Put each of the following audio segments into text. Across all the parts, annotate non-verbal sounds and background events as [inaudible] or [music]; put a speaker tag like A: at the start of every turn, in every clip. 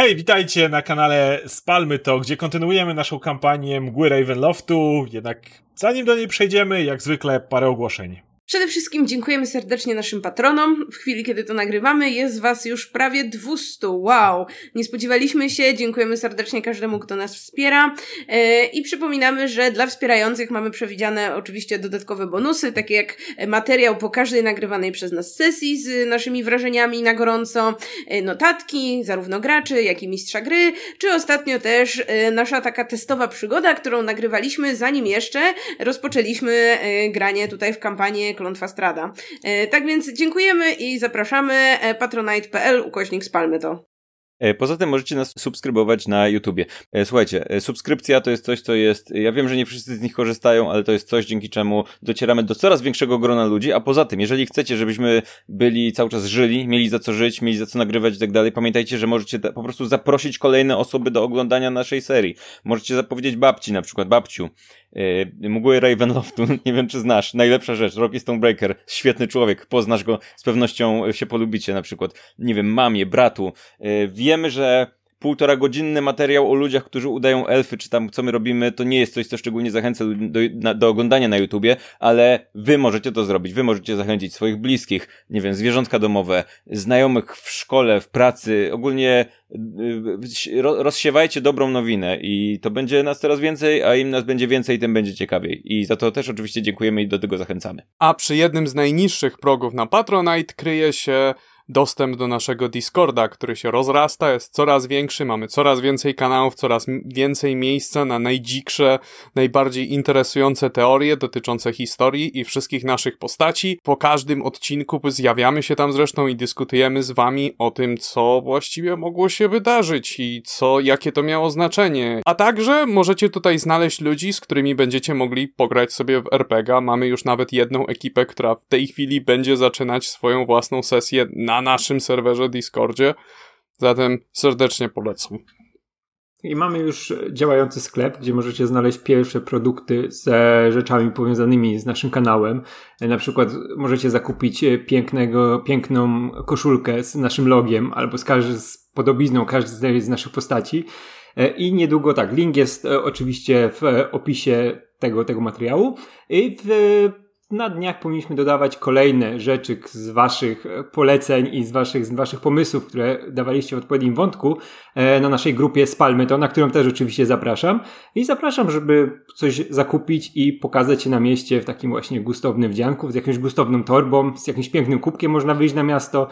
A: Hej, witajcie na kanale Spalmy to, gdzie kontynuujemy naszą kampanię Mgły Ravenloftu, jednak zanim do niej przejdziemy, jak zwykle parę ogłoszeń.
B: Przede wszystkim dziękujemy serdecznie naszym patronom. W chwili, kiedy to nagrywamy, jest Was już prawie 200. Wow! Nie spodziewaliśmy się. Dziękujemy serdecznie każdemu, kto nas wspiera. E, I przypominamy, że dla wspierających mamy przewidziane oczywiście dodatkowe bonusy, takie jak materiał po każdej nagrywanej przez nas sesji z naszymi wrażeniami na gorąco, e, notatki, zarówno graczy, jak i mistrza gry, czy ostatnio też e, nasza taka testowa przygoda, którą nagrywaliśmy zanim jeszcze rozpoczęliśmy granie tutaj w kampanii Klątwa Strada. E, tak więc dziękujemy i zapraszamy e, patronite.pl ukośnik spalmy to.
C: E, poza tym możecie nas subskrybować na YouTubie. Słuchajcie, subskrypcja to jest coś, co jest. Ja wiem, że nie wszyscy z nich korzystają, ale to jest coś, dzięki czemu docieramy do coraz większego grona ludzi. A poza tym, jeżeli chcecie, żebyśmy byli cały czas żyli, mieli za co żyć, mieli za co nagrywać i tak dalej, pamiętajcie, że możecie po prostu zaprosić kolejne osoby do oglądania naszej serii. Możecie zapowiedzieć babci, na przykład babciu. Mgły Ravenloftu, [laughs] nie wiem czy znasz, najlepsza rzecz, Rocky Stonebreaker, świetny człowiek, poznasz go, z pewnością się polubicie na przykład, nie wiem, mamie, bratu. Yy, wiemy, że półtora godzinny materiał o ludziach, którzy udają elfy, czy tam co my robimy, to nie jest coś, co szczególnie zachęca do, do oglądania na YouTubie, ale wy możecie to zrobić. Wy możecie zachęcić swoich bliskich, nie wiem, zwierzątka domowe, znajomych w szkole, w pracy, ogólnie y, rozsiewajcie dobrą nowinę i to będzie nas coraz więcej, a im nas będzie więcej, tym będzie ciekawiej. I za to też oczywiście dziękujemy i do tego zachęcamy.
D: A przy jednym z najniższych progów na Patronite kryje się dostęp do naszego Discorda, który się rozrasta, jest coraz większy, mamy coraz więcej kanałów, coraz więcej miejsca na najdziksze, najbardziej interesujące teorie dotyczące historii i wszystkich naszych postaci. Po każdym odcinku zjawiamy się tam zresztą i dyskutujemy z wami o tym, co właściwie mogło się wydarzyć i co, jakie to miało znaczenie. A także możecie tutaj znaleźć ludzi, z którymi będziecie mogli pograć sobie w RPG. Mamy już nawet jedną ekipę, która w tej chwili będzie zaczynać swoją własną sesję na naszym serwerze Discordzie. Zatem serdecznie polecam.
E: I mamy już działający sklep, gdzie możecie znaleźć pierwsze produkty ze rzeczami powiązanymi z naszym kanałem. Na przykład możecie zakupić pięknego, piękną koszulkę z naszym logiem albo z, każdy, z podobizną każdej z naszych postaci. I niedługo tak, link jest oczywiście w opisie tego, tego materiału. I w na dniach powinniśmy dodawać kolejne rzeczy z waszych poleceń i z waszych, z waszych pomysłów, które dawaliście w odpowiednim wątku e, na naszej grupie Spalmy to, na którą też oczywiście zapraszam. I zapraszam, żeby coś zakupić i pokazać się na mieście w takim właśnie gustownym wdzianku, z jakąś gustowną torbą, z jakimś pięknym kubkiem można wyjść na miasto.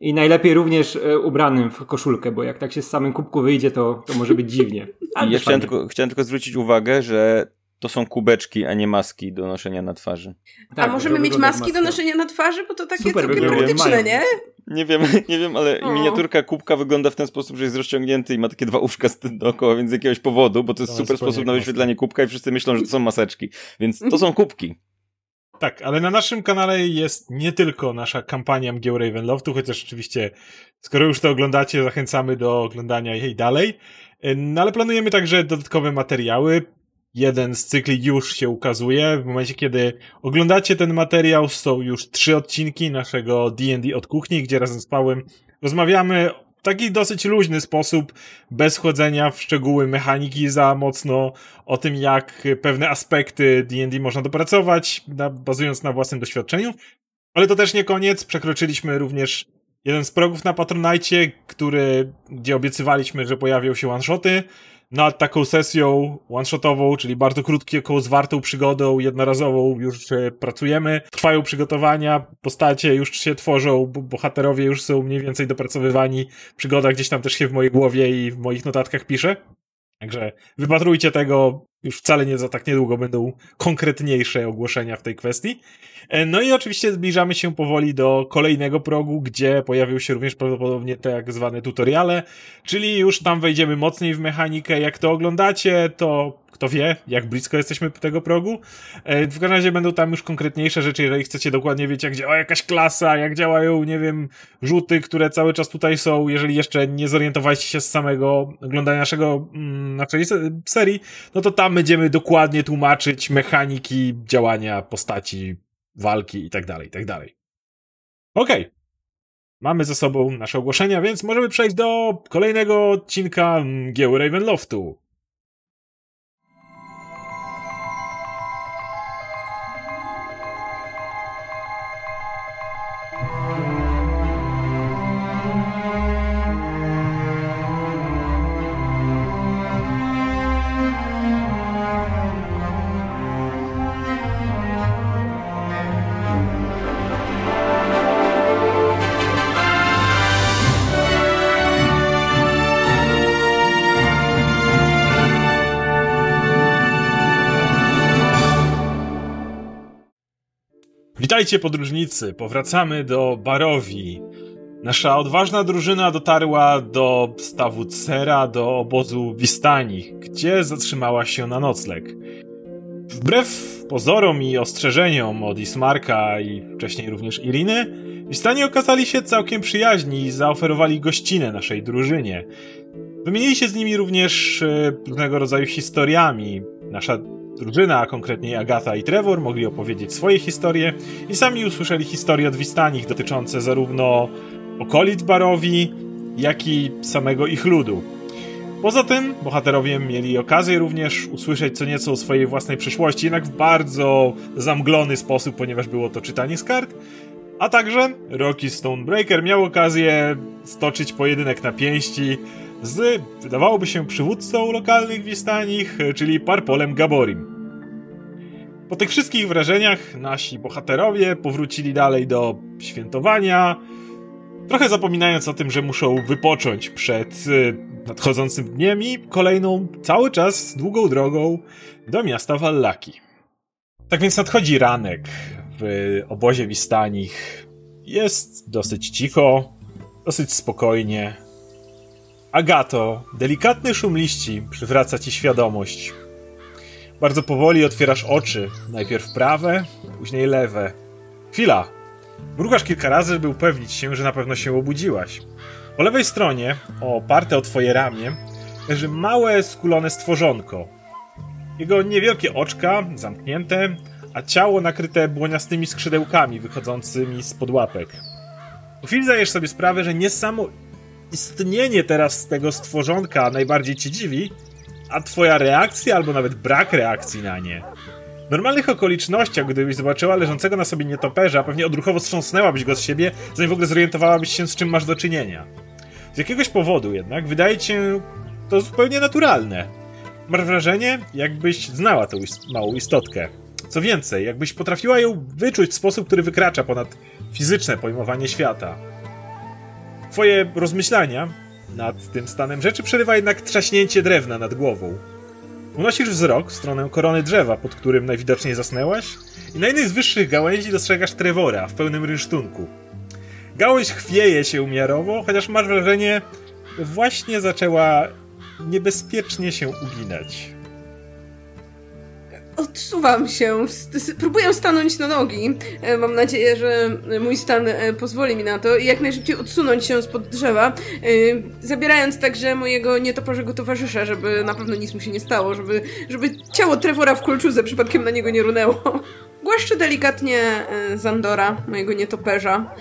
E: I najlepiej również e, ubranym w koszulkę, bo jak tak się z samym kubku wyjdzie, to, to może być dziwnie.
C: Ale ja chciałem tylko, chciałem tylko zwrócić uwagę, że to są kubeczki, a nie maski do noszenia na twarzy.
B: Tak, a możemy mieć maski maska. do noszenia na twarzy, bo to takie Super, całkiem praktyczne, nie?
C: Nie wiem, [laughs] nie wiem, ale o. miniaturka kubka wygląda w ten sposób, że jest rozciągnięty i ma takie dwa uszka dookoła, więc z jakiegoś powodu, bo to jest to super sposób na wyświetlanie kubka i wszyscy myślą, że to są maseczki. Więc to są kubki.
A: Tak, ale na naszym kanale jest nie tylko nasza kampania Mgieł Ravenloftu, chociaż oczywiście, skoro już to oglądacie, zachęcamy do oglądania jej dalej. No ale planujemy także dodatkowe materiały, jeden z cykli już się ukazuje. W momencie, kiedy oglądacie ten materiał, są już trzy odcinki naszego D&D od kuchni, gdzie razem z Pałem rozmawiamy w taki dosyć luźny sposób, bez chodzenia w szczegóły mechaniki za mocno, o tym jak pewne aspekty D&D można dopracować, na, bazując na własnym doświadczeniu. Ale to też nie koniec, przekroczyliśmy również jeden z progów na Patronite, który, gdzie obiecywaliśmy, że pojawią się one-shoty, nad taką sesją one-shotową, czyli bardzo krótką, zwartą przygodą, jednorazową już e, pracujemy. Trwają przygotowania, postacie już się tworzą, bohaterowie już są mniej więcej dopracowywani. Przygoda gdzieś tam też się w mojej głowie i w moich notatkach pisze. Także wypatrujcie tego, już wcale nie za tak niedługo będą konkretniejsze ogłoszenia w tej kwestii. E, no i oczywiście zbliżamy się powoli do kolejnego progu, gdzie pojawią się również prawdopodobnie te tak zwane tutoriale, czyli już tam wejdziemy mocniej w mechanikę. Jak to oglądacie, to kto wie, jak blisko jesteśmy tego progu. E, w każdym razie będą tam już konkretniejsze rzeczy, jeżeli chcecie dokładnie wiedzieć, jak działa jakaś klasa, jak działają, nie wiem, rzuty, które cały czas tutaj są. Jeżeli jeszcze nie zorientowaliście się z samego oglądania naszego, mm, naszej serii, no to tam będziemy dokładnie tłumaczyć mechaniki działania postaci, walki i tak dalej, i tak dalej. Okej. Okay. mamy za sobą nasze ogłoszenia, więc możemy przejść do kolejnego odcinka Gieł Ravenloftu. Witajcie podróżnicy, powracamy do Barowi. Nasza odważna drużyna dotarła do stawu Cera, do obozu Wistanich, gdzie zatrzymała się na nocleg. Wbrew pozorom i ostrzeżeniom od Ismarka i wcześniej również Iriny, Wistani okazali się całkiem przyjaźni i zaoferowali gościnę naszej drużynie. Wymienili się z nimi również e, różnego rodzaju historiami. Nasza drużyna, a konkretnie Agata i Trevor, mogli opowiedzieć swoje historie i sami usłyszeli historie od Wistanich dotyczące zarówno okolic Barowi, jak i samego ich ludu. Poza tym bohaterowie mieli okazję również usłyszeć co nieco o swojej własnej przeszłości, jednak w bardzo zamglony sposób, ponieważ było to czytanie z kart. A także Rocky Stonebreaker miał okazję stoczyć pojedynek na pięści z, wydawałoby się, przywódcą lokalnych Wistanich, czyli Parpolem Gaborim. Po tych wszystkich wrażeniach nasi bohaterowie powrócili dalej do świętowania, trochę zapominając o tym, że muszą wypocząć przed y, nadchodzącym dniem i kolejną, cały czas długą drogą do miasta Wallaki. Tak więc nadchodzi ranek w obozie Wistanich. Jest dosyć cicho, dosyć spokojnie. Agato, delikatny szum liści przywraca ci świadomość. Bardzo powoli otwierasz oczy. Najpierw prawe, później lewe. Chwila. Mrugasz kilka razy, by upewnić się, że na pewno się obudziłaś. Po lewej stronie, oparte o twoje ramię, leży małe, skulone stworzonko. Jego niewielkie oczka zamknięte, a ciało nakryte błoniastymi skrzydełkami wychodzącymi z łapek. Po chwili zdajesz sobie sprawę, że nie samo istnienie teraz tego stworzonka najbardziej ci dziwi, a twoja reakcja albo nawet brak reakcji na nie. W normalnych okolicznościach, gdybyś zobaczyła leżącego na sobie nietoperza, pewnie odruchowo strząsnęłabyś go z siebie, zanim w ogóle zorientowałabyś się, z czym masz do czynienia. Z jakiegoś powodu jednak wydaje ci się to zupełnie naturalne. Masz wrażenie, jakbyś znała tę małą istotkę. Co więcej, jakbyś potrafiła ją wyczuć w sposób, który wykracza ponad fizyczne pojmowanie świata. Twoje rozmyślania nad tym stanem rzeczy przerywa jednak trzaśnięcie drewna nad głową. Unosisz wzrok w stronę korony drzewa, pod którym najwidoczniej zasnęłaś i na jednej z wyższych gałęzi dostrzegasz Trevora w pełnym rynsztunku. Gałąź chwieje się umiarowo, chociaż masz wrażenie, że właśnie zaczęła niebezpiecznie się uginać.
B: Odsuwam się, próbuję stanąć na nogi. E, mam nadzieję, że mój stan e, pozwoli mi na to i jak najszybciej odsunąć się spod drzewa, e, zabierając także mojego nietoporzego towarzysza, żeby na pewno nic mu się nie stało, żeby, żeby ciało Trevora w kulczuze przypadkiem na niego nie runęło. [laughs] Głaszczę delikatnie Zandora, mojego nietoperza.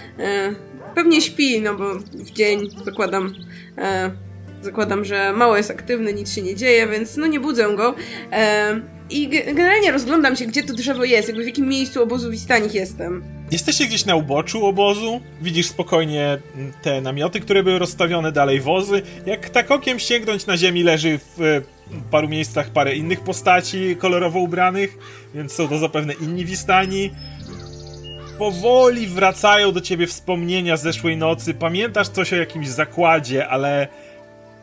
B: Pewnie śpi, no bo w dzień zakładam zakładam, że mało jest aktywny, nic się nie dzieje, więc no nie budzę go. I generalnie rozglądam się, gdzie to drzewo jest, jakby w jakim miejscu obozu Wistanich jestem.
A: Jesteście gdzieś na uboczu obozu, widzisz spokojnie te namioty, które były rozstawione, dalej wozy. Jak tak okiem sięgnąć na ziemi leży w e, paru miejscach parę innych postaci kolorowo ubranych, więc są to zapewne inni Wistani. Powoli wracają do ciebie wspomnienia zeszłej nocy. Pamiętasz coś o jakimś zakładzie, ale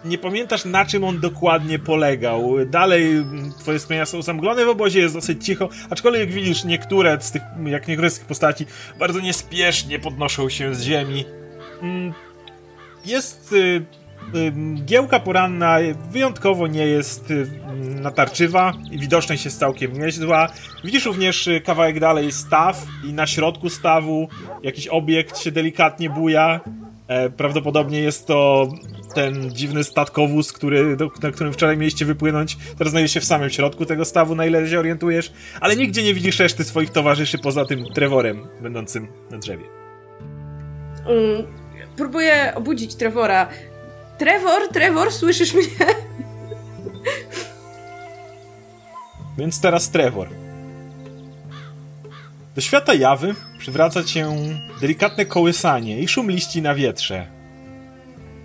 A: nie pamiętasz na czym on dokładnie polegał. Dalej twoje wspomnienia są zamglone w obozie, jest dosyć cicho, aczkolwiek jak widzisz niektóre z tych, jak niektóre z tych postaci bardzo niespiesznie podnoszą się z ziemi. Mm, jest y, y, Giełka poranna wyjątkowo nie jest y, natarczywa i widoczność jest całkiem niezła. Widzisz również kawałek dalej staw i na środku stawu jakiś obiekt się delikatnie buja. E, prawdopodobnie jest to ten dziwny statkowóz, który, do, na którym wczoraj mieliście wypłynąć, teraz znajduje się w samym środku tego stawu, na ile się orientujesz, ale nigdzie nie widzisz reszty swoich towarzyszy poza tym Trevorem, będącym na drzewie.
B: Mm, próbuję obudzić Trevora. Trevor, Trevor, słyszysz mnie?
A: Więc teraz Trevor. Do świata jawy przywraca cię delikatne kołysanie i szum liści na wietrze.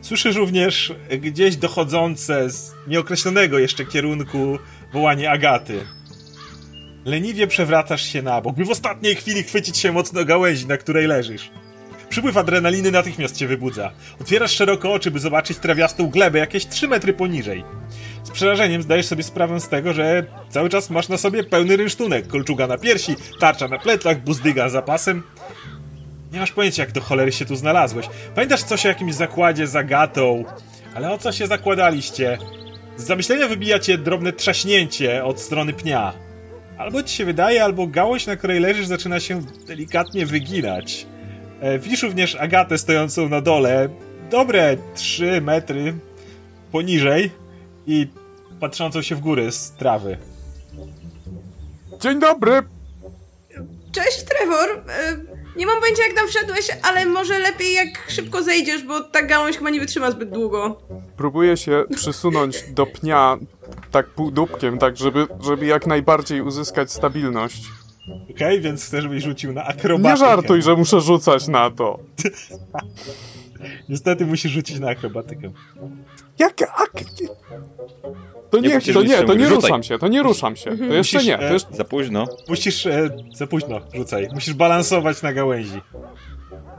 A: Słyszysz również gdzieś dochodzące z nieokreślonego jeszcze kierunku wołanie Agaty. Leniwie przewracasz się na bok, by w ostatniej chwili chwycić się mocno gałęzi, na której leżysz. Przypływ adrenaliny natychmiast cię wybudza. Otwierasz szeroko oczy, by zobaczyć trawiastą glebę jakieś 3 metry poniżej. Z przerażeniem zdajesz sobie sprawę z tego, że cały czas masz na sobie pełny rynsztunek, kolczuga na piersi, tarcza na plecach, buzdyga za pasem. Nie masz pojęcia, jak do cholery się tu znalazłeś. Pamiętasz coś o jakimś zakładzie z Agatą, ale o co się zakładaliście? Z zamyślenia wybija cię drobne trzaśnięcie od strony pnia. Albo ci się wydaje, albo gałąź, na której leżysz, zaczyna się delikatnie wyginać. E, widzisz również Agatę stojącą na dole, dobre 3 metry poniżej i patrzącą się w góry z trawy.
D: Dzień dobry!
B: Cześć, Trevor. E, nie mam pojęcia, jak tam wszedłeś, ale może lepiej, jak szybko zejdziesz, bo ta gałąź chyba nie wytrzyma zbyt długo.
D: Próbuję się przysunąć do pnia tak półdubkiem, tak żeby, żeby jak najbardziej uzyskać stabilność.
A: Okej, więc chcę, żebyś rzucił na akrobatykę.
D: Nie żartuj, że muszę rzucać na to. [laughs]
A: Niestety musisz rzucić na akrobatykę.
D: Jak? ak... To
C: Nie
D: nie, to nie, to nie
C: rzucaj.
D: ruszam się, to nie ruszam się. To jeszcze
A: Musisz,
D: nie, to
A: e,
D: jeszcze...
C: Za późno.
A: Musisz, e, za późno, rzucaj. Musisz balansować na gałęzi.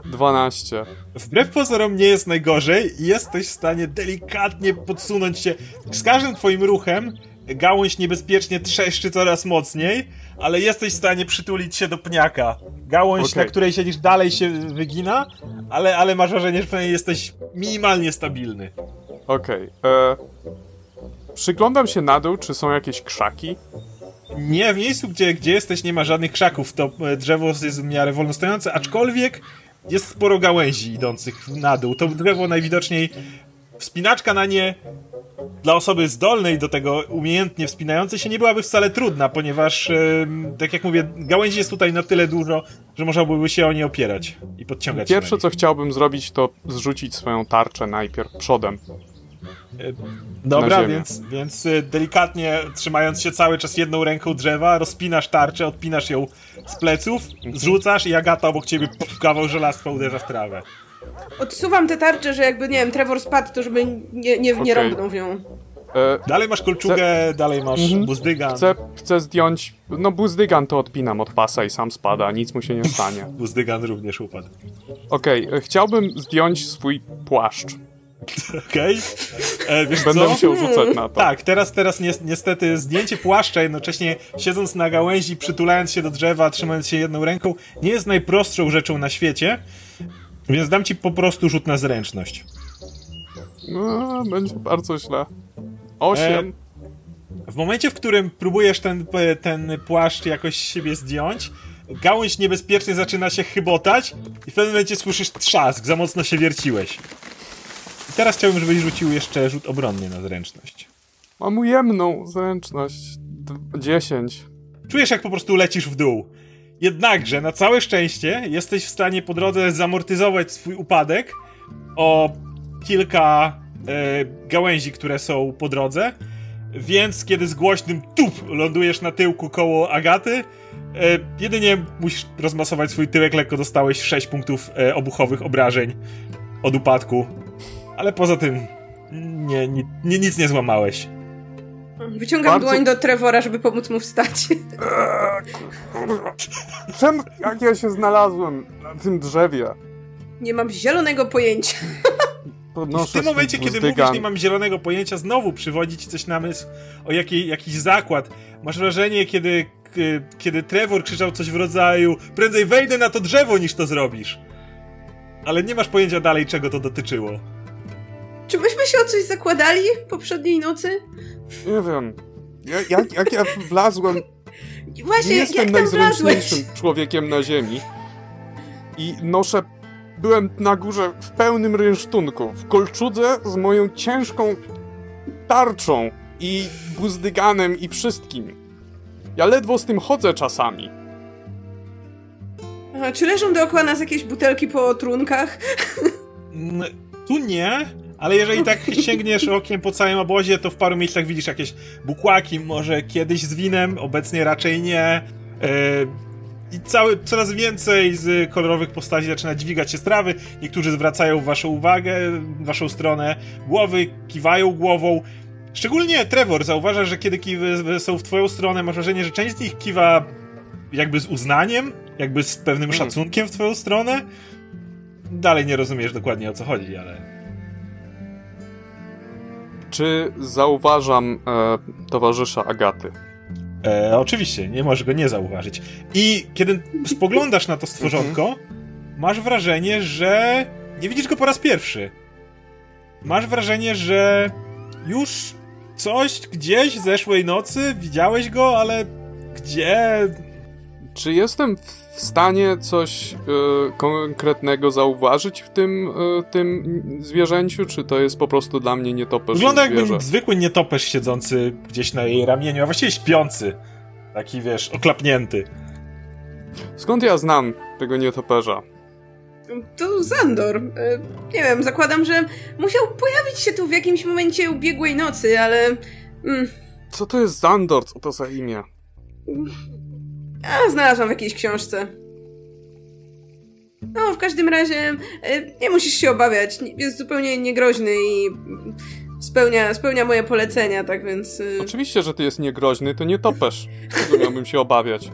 D: 12.
A: Wbrew pozorom nie jest najgorzej i jesteś w stanie delikatnie podsunąć się. Z każdym twoim ruchem gałąź niebezpiecznie trzeszczy coraz mocniej, ale jesteś w stanie przytulić się do pniaka. Gałąź,
D: Okej.
A: na której siedzisz, dalej się wygina, ale, ale masz wrażenie, że przynajmniej jesteś minimalnie stabilny.
D: Okej. e, Przyglądam się na dół, czy są jakieś krzaki.
A: Nie, w miejscu, gdzie, gdzie jesteś, nie ma żadnych krzaków. To e, drzewo jest w miarę wolno stojące, aczkolwiek jest sporo gałęzi idących na dół. To drzewo najwidoczniej wspinaczka na nie dla osoby zdolnej do tego, umiejętnie wspinającej się, nie byłaby wcale trudna, ponieważ, tak jak mówię, gałęzi jest tutaj na tyle dużo, że można byłoby się o nie opierać i podciągać
D: Pierwsze, co chciałbym zrobić, to zrzucić swoją tarczę najpierw przodem.
A: nich. Dobra, więc, więc e, delikatnie, trzymając się cały czas jedną ręką drzewa, rozpinasz tarczę, odpinasz ją z pleców, zrzucasz i Agata obok ciebie puf, kawał żelastwa uderza w trawę.
B: Odsuwam tę tarczę, że jakby, nie wiem, Trevor spadł, to żeby nie, nie, nie
D: Okej.
B: rąbnął w nią.
D: E,
A: Dalej masz kolczugę, dalej masz
D: Mhm.
A: buzdygan.
D: Chcę, chcę zdjąć. No, buzdygan to odpinam od pasa i sam spada, nic mu się nie stanie. [laughs]
A: Buzdygan również upadł.
D: Okej, e, chciałbym zdjąć swój płaszcz.
A: Okej? E, Wiesz
D: Będę
A: co?
D: musiał rzucać na to.
A: Tak, teraz, teraz ni niestety zdjęcie płaszcza, jednocześnie siedząc na gałęzi, przytulając się do drzewa, trzymając się jedną ręką, nie jest najprostszą rzeczą na świecie, więc dam ci po prostu rzut na zręczność.
D: No, będzie bardzo źle. Osiem.
A: W momencie, w którym próbujesz ten, ten płaszcz jakoś z siebie zdjąć, gałąź niebezpiecznie zaczyna się chybotać i w pewnym momencie słyszysz trzask, za mocno się wierciłeś. I teraz chciałbym, żebyś rzucił jeszcze rzut obronny na zręczność.
D: Mam ujemną zręczność. D- 10.
A: Czujesz, jak po prostu lecisz w dół. Jednakże, na całe szczęście, jesteś w stanie po drodze zamortyzować swój upadek o kilka e, gałęzi, które są po drodze. Więc kiedy z głośnym tup lądujesz na tyłku koło Agaty, e, jedynie musisz rozmasować swój tyłek, lekko dostałeś 6 punktów e, obuchowych obrażeń od upadku. Ale poza tym nie, nie, nic nie złamałeś.
B: Wyciągam
D: Bardzo-
B: dłoń do Trevora, żeby pomóc mu wstać.
D: Czemu, jak ja się znalazłem na tym drzewie?
B: Nie mam zielonego pojęcia.
D: Podnoszę
A: w tym momencie, kiedy
D: buzdygan.
A: mówisz, nie mam zielonego pojęcia, znowu przywodzi ci coś na myśl o jakiej, jakiś zakład. Masz wrażenie, kiedy, kiedy Trevor krzyczał coś w rodzaju prędzej wejdę na to drzewo, niż to zrobisz. Ale nie masz pojęcia dalej, czego to dotyczyło.
B: Czy myśmy się o coś zakładali poprzedniej nocy?
D: Nie wiem. Ja, jak, jak ja wlazłem
B: Właśnie,
D: nie
B: jak
D: jestem
B: tam wlazłeś?
D: najzręczniejszym człowiekiem na ziemi. I noszę. Byłem na górze w pełnym rynsztunku, w kolczudze z moją ciężką tarczą i buzdyganem i wszystkim. Ja ledwo z tym chodzę czasami.
B: A, czy leżą dookoła nas jakieś butelki po trunkach?
A: Tu nie, ale jeżeli tak sięgniesz okiem po całym obozie, to w paru miejscach widzisz jakieś bukłaki, może kiedyś z winem, obecnie raczej nie. E, I cały, coraz więcej z kolorowych postaci zaczyna dźwigać się z trawy. Niektórzy zwracają waszą uwagę, waszą stronę, głowy, kiwają głową. Szczególnie Trevor zauważa, że kiedy kiwy są w twoją stronę, masz wrażenie, że część z nich kiwa jakby z uznaniem, jakby z pewnym
D: Mhm.
A: szacunkiem w twoją stronę. Dalej nie rozumiesz dokładnie o co chodzi, ale...
D: Czy zauważam e, towarzysza Agaty?
A: E, oczywiście, nie możesz go nie zauważyć. I kiedy spoglądasz na to stworzonko, masz wrażenie, że nie widzisz go po raz pierwszy. Masz wrażenie, że już coś gdzieś zeszłej nocy widziałeś go, ale gdzie?
D: Czy jestem w stanie coś e, konkretnego zauważyć w tym, e, tym zwierzęciu, czy to jest po prostu dla mnie nietoperz
A: Wygląda
D: zwierzę?
A: jakby zwykły nietoperz siedzący gdzieś na jej ramieniu, a właściwie śpiący. Taki, wiesz, oklapnięty.
D: Skąd ja znam tego nietoperza?
B: To Zandor. E, Nie wiem, zakładam, że musiał pojawić się tu w jakimś momencie ubiegłej nocy, ale... Mm,
D: Co to jest Zandor? Co to za imię?
B: A, znalazłam w jakiejś książce. No, w każdym razie e, nie musisz się obawiać. Nie- Jest zupełnie niegroźny i spełnia, spełnia moje polecenia, tak więc... e,
D: Oczywiście, że ty jest niegroźny, to nietoperz. Czego miałbym się obawiać?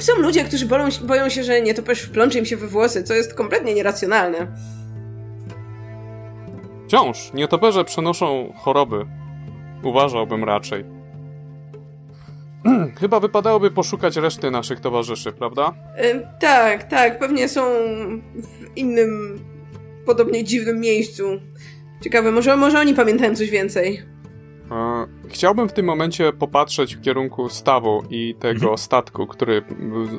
B: Są ludzie, którzy bolą, boją się, że nietoperz wplącze im się we włosy, co jest kompletnie nieracjonalne.
D: Wciąż, nietoperze przenoszą choroby. Uważałbym raczej. [clears throat] Chyba wypadałoby poszukać reszty naszych towarzyszy, prawda?
B: E, tak, tak, pewnie są w innym, podobnie dziwnym miejscu. Ciekawe, może, może oni pamiętają coś więcej.
D: E, Chciałbym w tym momencie popatrzeć w kierunku stawu i tego
A: Mhm.
D: statku, który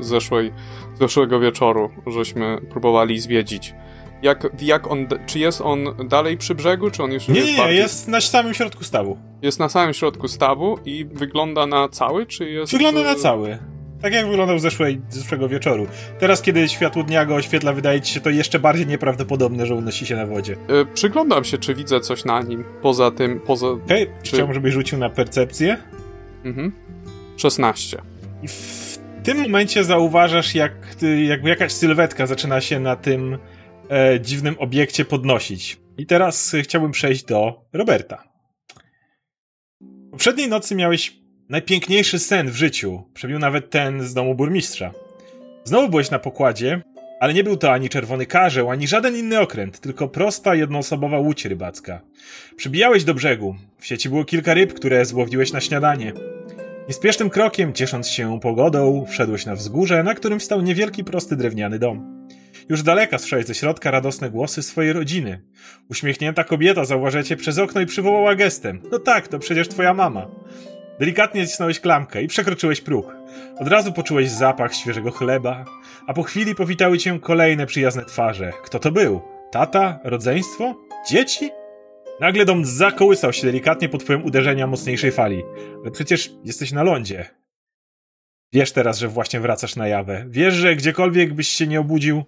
D: zeszłej, zeszłego wieczoru żeśmy próbowali zwiedzić. Jak, jak on, czy jest on dalej przy brzegu, czy on już
A: Nie,
D: jest
A: nie, nie,
D: bardziej...
A: jest na samym środku stawu.
D: Jest na samym środku stawu i wygląda na cały, czy jest...
A: Wygląda na
D: e,
A: cały. Tak jak wyglądał zeszłej, zeszłego wieczoru. Teraz, kiedy światło dnia go oświetla, wydaje ci się to jeszcze bardziej nieprawdopodobne, że unosi się na wodzie.
D: e, Przyglądam się, czy widzę coś na nim, poza tym, poza...
A: Okej,
D: Czy-
A: chciałbym, żebyś rzucił na percepcję.
D: Mhm. 16.
A: I w tym momencie zauważasz, jak jakby jakaś sylwetka zaczyna się na tym e, dziwnym obiekcie podnosić. I teraz e, chciałbym przejść do Roberta. Poprzedniej nocy miałeś najpiękniejszy sen w życiu. Przebił nawet ten z domu burmistrza. Znowu byłeś na pokładzie, ale nie był to ani czerwony karzeł, ani żaden inny okręt, tylko prosta, jednoosobowa łódź rybacka. Przybijałeś do brzegu. W sieci było kilka ryb, które złowiłeś na śniadanie. Niespiesznym krokiem, ciesząc się pogodą, wszedłeś na wzgórze, na którym stał niewielki, prosty drewniany dom. Już daleka słyszałeś ze środka radosne głosy swojej rodziny. Uśmiechnięta kobieta zauważyła cię przez okno i przywołała gestem. No tak, to przecież twoja mama. Delikatnie cisnąłeś klamkę i przekroczyłeś próg. Od razu poczułeś zapach świeżego chleba, a po chwili powitały cię kolejne przyjazne twarze. Kto to był? Tata? Rodzeństwo? Dzieci? Nagle dom zakołysał się delikatnie pod wpływem uderzenia mocniejszej fali. Ale przecież jesteś na lądzie. Wiesz teraz, że właśnie wracasz na jawę. Wiesz, że gdziekolwiek byś się nie obudził,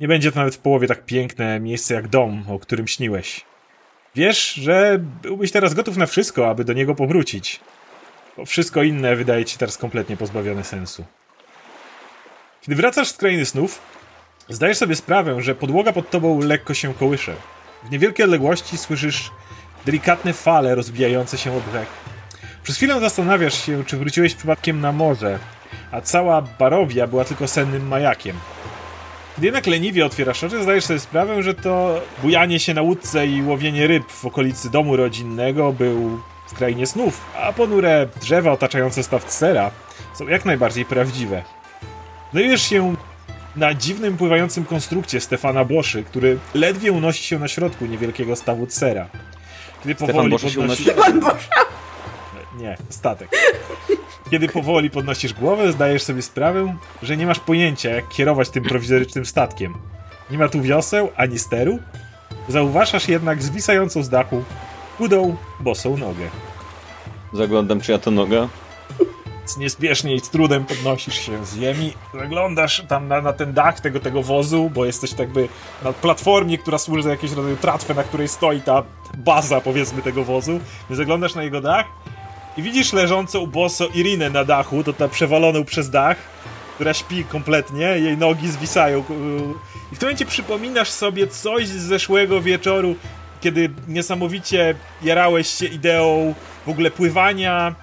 A: nie będzie to nawet w połowie tak piękne miejsce jak dom, o którym śniłeś. Wiesz, że byłbyś teraz gotów na wszystko, aby do niego powrócić. Bo wszystko inne wydaje ci teraz kompletnie pozbawione sensu. Kiedy wracasz z krainy snów, zdajesz sobie sprawę, że podłoga pod tobą lekko się kołysze. W niewielkiej odległości słyszysz delikatne fale rozbijające się od brzeg. Przez chwilę zastanawiasz się, czy wróciłeś przypadkiem na morze, a cała Barowia była tylko sennym majakiem. Gdy jednak leniwie otwierasz oczy, zdajesz sobie sprawę, że to bujanie się na łódce i łowienie ryb w okolicy domu rodzinnego był w krainie snów, a ponure drzewa otaczające staw sera są jak najbardziej prawdziwe. Znajdujesz się na dziwnym pływającym konstrukcie Stefana Boszy, który ledwie unosi się na środku niewielkiego stawu sera. Kiedy
C: Stefan
A: powoli
C: Boszy się
A: podnosi...
C: unosi?
B: Pan Boże!
A: Nie, statek. Kiedy powoli podnosisz głowę, zdajesz sobie sprawę, że nie masz pojęcia, jak kierować tym prowizorycznym statkiem. Nie ma tu wioseł ani steru. Zauważasz jednak zwisającą z dachu chudą, bosą nogę.
C: Zaglądam, czy ja to noga.
A: Niespiesznie i z trudem podnosisz się z ziemi, zaglądasz tam na, na ten dach tego, tego wozu, bo jesteś tak jakby na platformie, która służy za jakieś rodzaju tratwę, na której stoi ta baza, powiedzmy, tego wozu. Zaglądasz na jego dach i widzisz leżącą boso Irinę na dachu, to ta przewaloną przez dach, która śpi kompletnie, jej nogi zwisają. I w tym momencie przypominasz sobie coś z zeszłego wieczoru, kiedy niesamowicie jarałeś się ideą w ogóle pływania.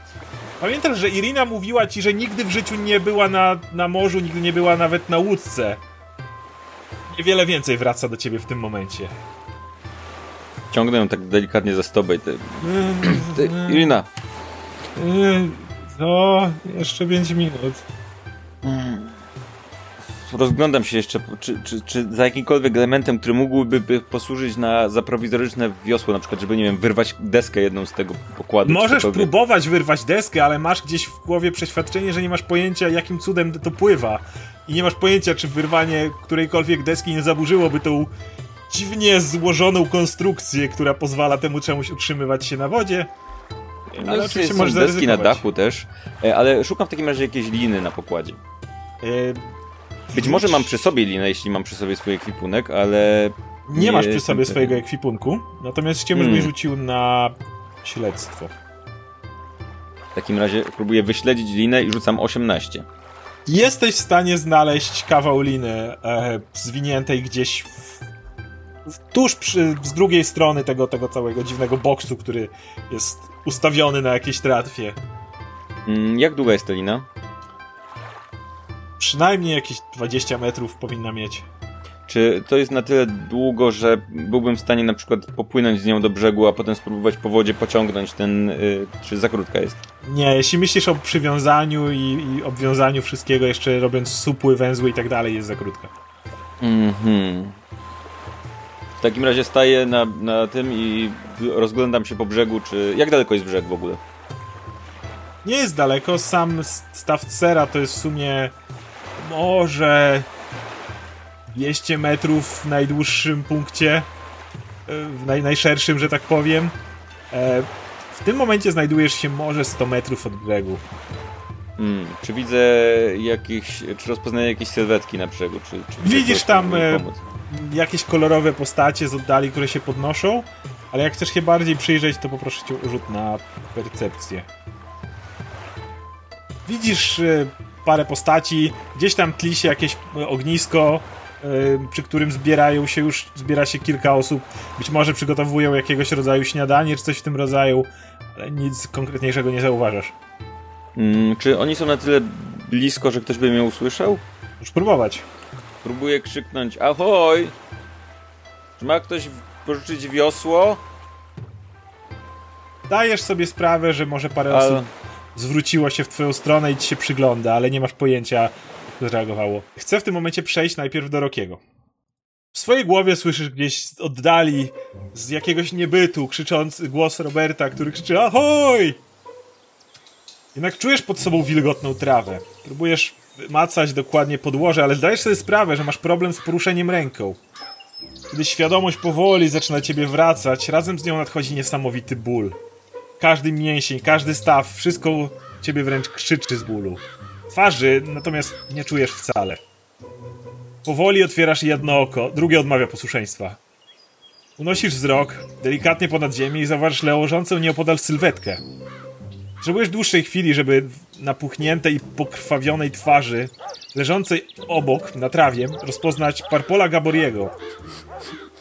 A: Pamiętasz, że Irina mówiła ci, że nigdy w życiu nie była na, na morzu, nigdy nie była nawet na łódce. Niewiele więcej wraca do ciebie w tym momencie.
C: Ciągnę ją tak delikatnie za stopę. Te... Te... Irina.
A: No, jeszcze 5 minut.
C: Rozglądam się jeszcze, czy, czy, czy za jakimkolwiek elementem, który mógłby posłużyć na, za prowizoryczne wiosło, na przykład, żeby, nie wiem, wyrwać deskę jedną z tego pokładu.
A: Możesz próbować wyrwać deskę, ale masz gdzieś w głowie przeświadczenie, że nie masz pojęcia, jakim cudem to pływa. I nie masz pojęcia, czy wyrwanie którejkolwiek deski nie zaburzyłoby tą dziwnie złożoną konstrukcję, która pozwala temu czemuś utrzymywać się na wodzie.
C: No, ale oczywiście możesz deski na dachu też, e, ale szukam w takim razie jakiejś liny na pokładzie. Yy, być może mam przy sobie linę, jeśli mam przy sobie swój ekwipunek, ale...
A: Nie, nie masz przy sobie swojego ekwipunku, natomiast chciałbym, hmm. rzucił na śledztwo.
C: W takim razie próbuję wyśledzić linę i rzucam 18.
A: Jesteś w stanie znaleźć kawał liny e, zwiniętej gdzieś w, w, tuż przy, z drugiej strony tego, tego całego dziwnego boksu, który jest ustawiony na jakiejś tratwie.
C: Mm, jak długa jest ta lina?
A: przynajmniej jakieś 20 metrów powinna mieć.
C: Czy to jest na tyle długo, że byłbym w stanie na przykład popłynąć z nią do brzegu, a potem spróbować po wodzie pociągnąć ten. Yy, czy za krótka jest?
A: Nie, jeśli myślisz o przywiązaniu i, i obwiązaniu wszystkiego, jeszcze robiąc supły, węzły i tak dalej, jest za krótka.
C: Mhm. W takim razie staję na, na tym i rozglądam się po brzegu, czy. Jak daleko jest brzeg w ogóle?
A: Nie jest daleko, sam staw Cera to jest w sumie może 200 metrów w najdłuższym punkcie, e, w naj, najszerszym, że tak powiem. E, w tym momencie znajdujesz się może 100 metrów od brzegu.
C: Hmm, czy widzę jakieś, czy rozpoznaję jakieś sylwetki na brzegu? Czy, czy
A: Widzisz tam e, jakieś kolorowe postacie z oddali, które się podnoszą, ale jak chcesz się bardziej przyjrzeć, to poproszę cię o rzut na percepcję. Widzisz parę postaci, gdzieś tam tli się jakieś ognisko, yy, przy którym zbierają się już, zbiera się kilka osób, być może przygotowują jakiegoś rodzaju śniadanie, czy coś w tym rodzaju, ale nic konkretniejszego nie zauważasz.
C: Mm, czy oni są na tyle blisko, że ktoś by mnie usłyszał?
A: Już próbować.
C: Próbuję krzyknąć, ahoj! Czy ma ktoś pożyczyć wiosło?
A: Dajesz sobie sprawę, że może parę Ale... osób zwróciło się w twoją stronę i ci się przygląda, ale nie masz pojęcia, jak zareagowało. Chcę w tym momencie przejść najpierw do Rokiego. W swojej głowie słyszysz gdzieś z oddali, z jakiegoś niebytu, krzyczący głos Roberta, który krzyczy ahoj! Jednak czujesz pod sobą wilgotną trawę. Próbujesz macać dokładnie podłoże, ale zdajesz sobie sprawę, że masz problem z poruszeniem ręką. Kiedy świadomość powoli zaczyna ciebie wracać, razem z nią nadchodzi niesamowity ból. Każdy mięsień, każdy staw, wszystko ciebie wręcz krzyczy z bólu. Twarzy natomiast nie czujesz wcale. Powoli otwierasz jedno oko, drugie odmawia posłuszeństwa. Unosisz wzrok delikatnie ponad ziemię i zauważysz leżącą nieopodal sylwetkę. Potrzebujesz dłuższej chwili, żeby na puchniętej, pokrwawionej twarzy, leżącej obok, na trawie, rozpoznać Parpola Gaboriego,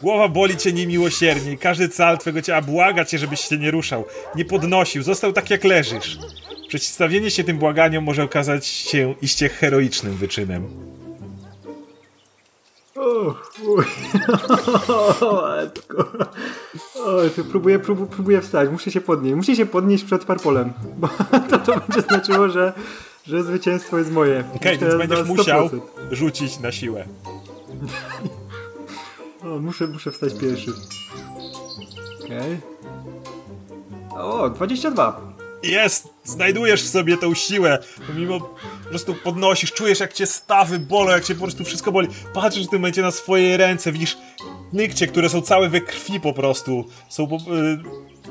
A: Głowa boli cię niemiłosiernie i każdy cal twego ciała błaga cię, żebyś się nie ruszał, nie podnosił, został tak jak leżysz. Przeciwstawienie się tym błaganiom może okazać się iście heroicznym wyczynem. [laughs]
E: O, uj. o, o, próbuję, próbuję, próbuję wstać, muszę się podnieść. Muszę się podnieść przed parpolem, [laughs] bo to, to będzie znaczyło, że, że zwycięstwo jest moje.
A: Okej, okay, więc będziesz musiał rzucić na siłę. [laughs]
E: O, muszę, muszę wstać pierwszy. Okej. Okay. O, 22.
A: Jest! Znajdujesz w sobie tą siłę. Pomimo po prostu podnosisz, czujesz jak cię stawy bolą, jak cię po prostu wszystko boli. Patrzysz w tym momencie na swoje ręce, widzisz nykcie, które są całe we krwi po prostu. Są po, yy,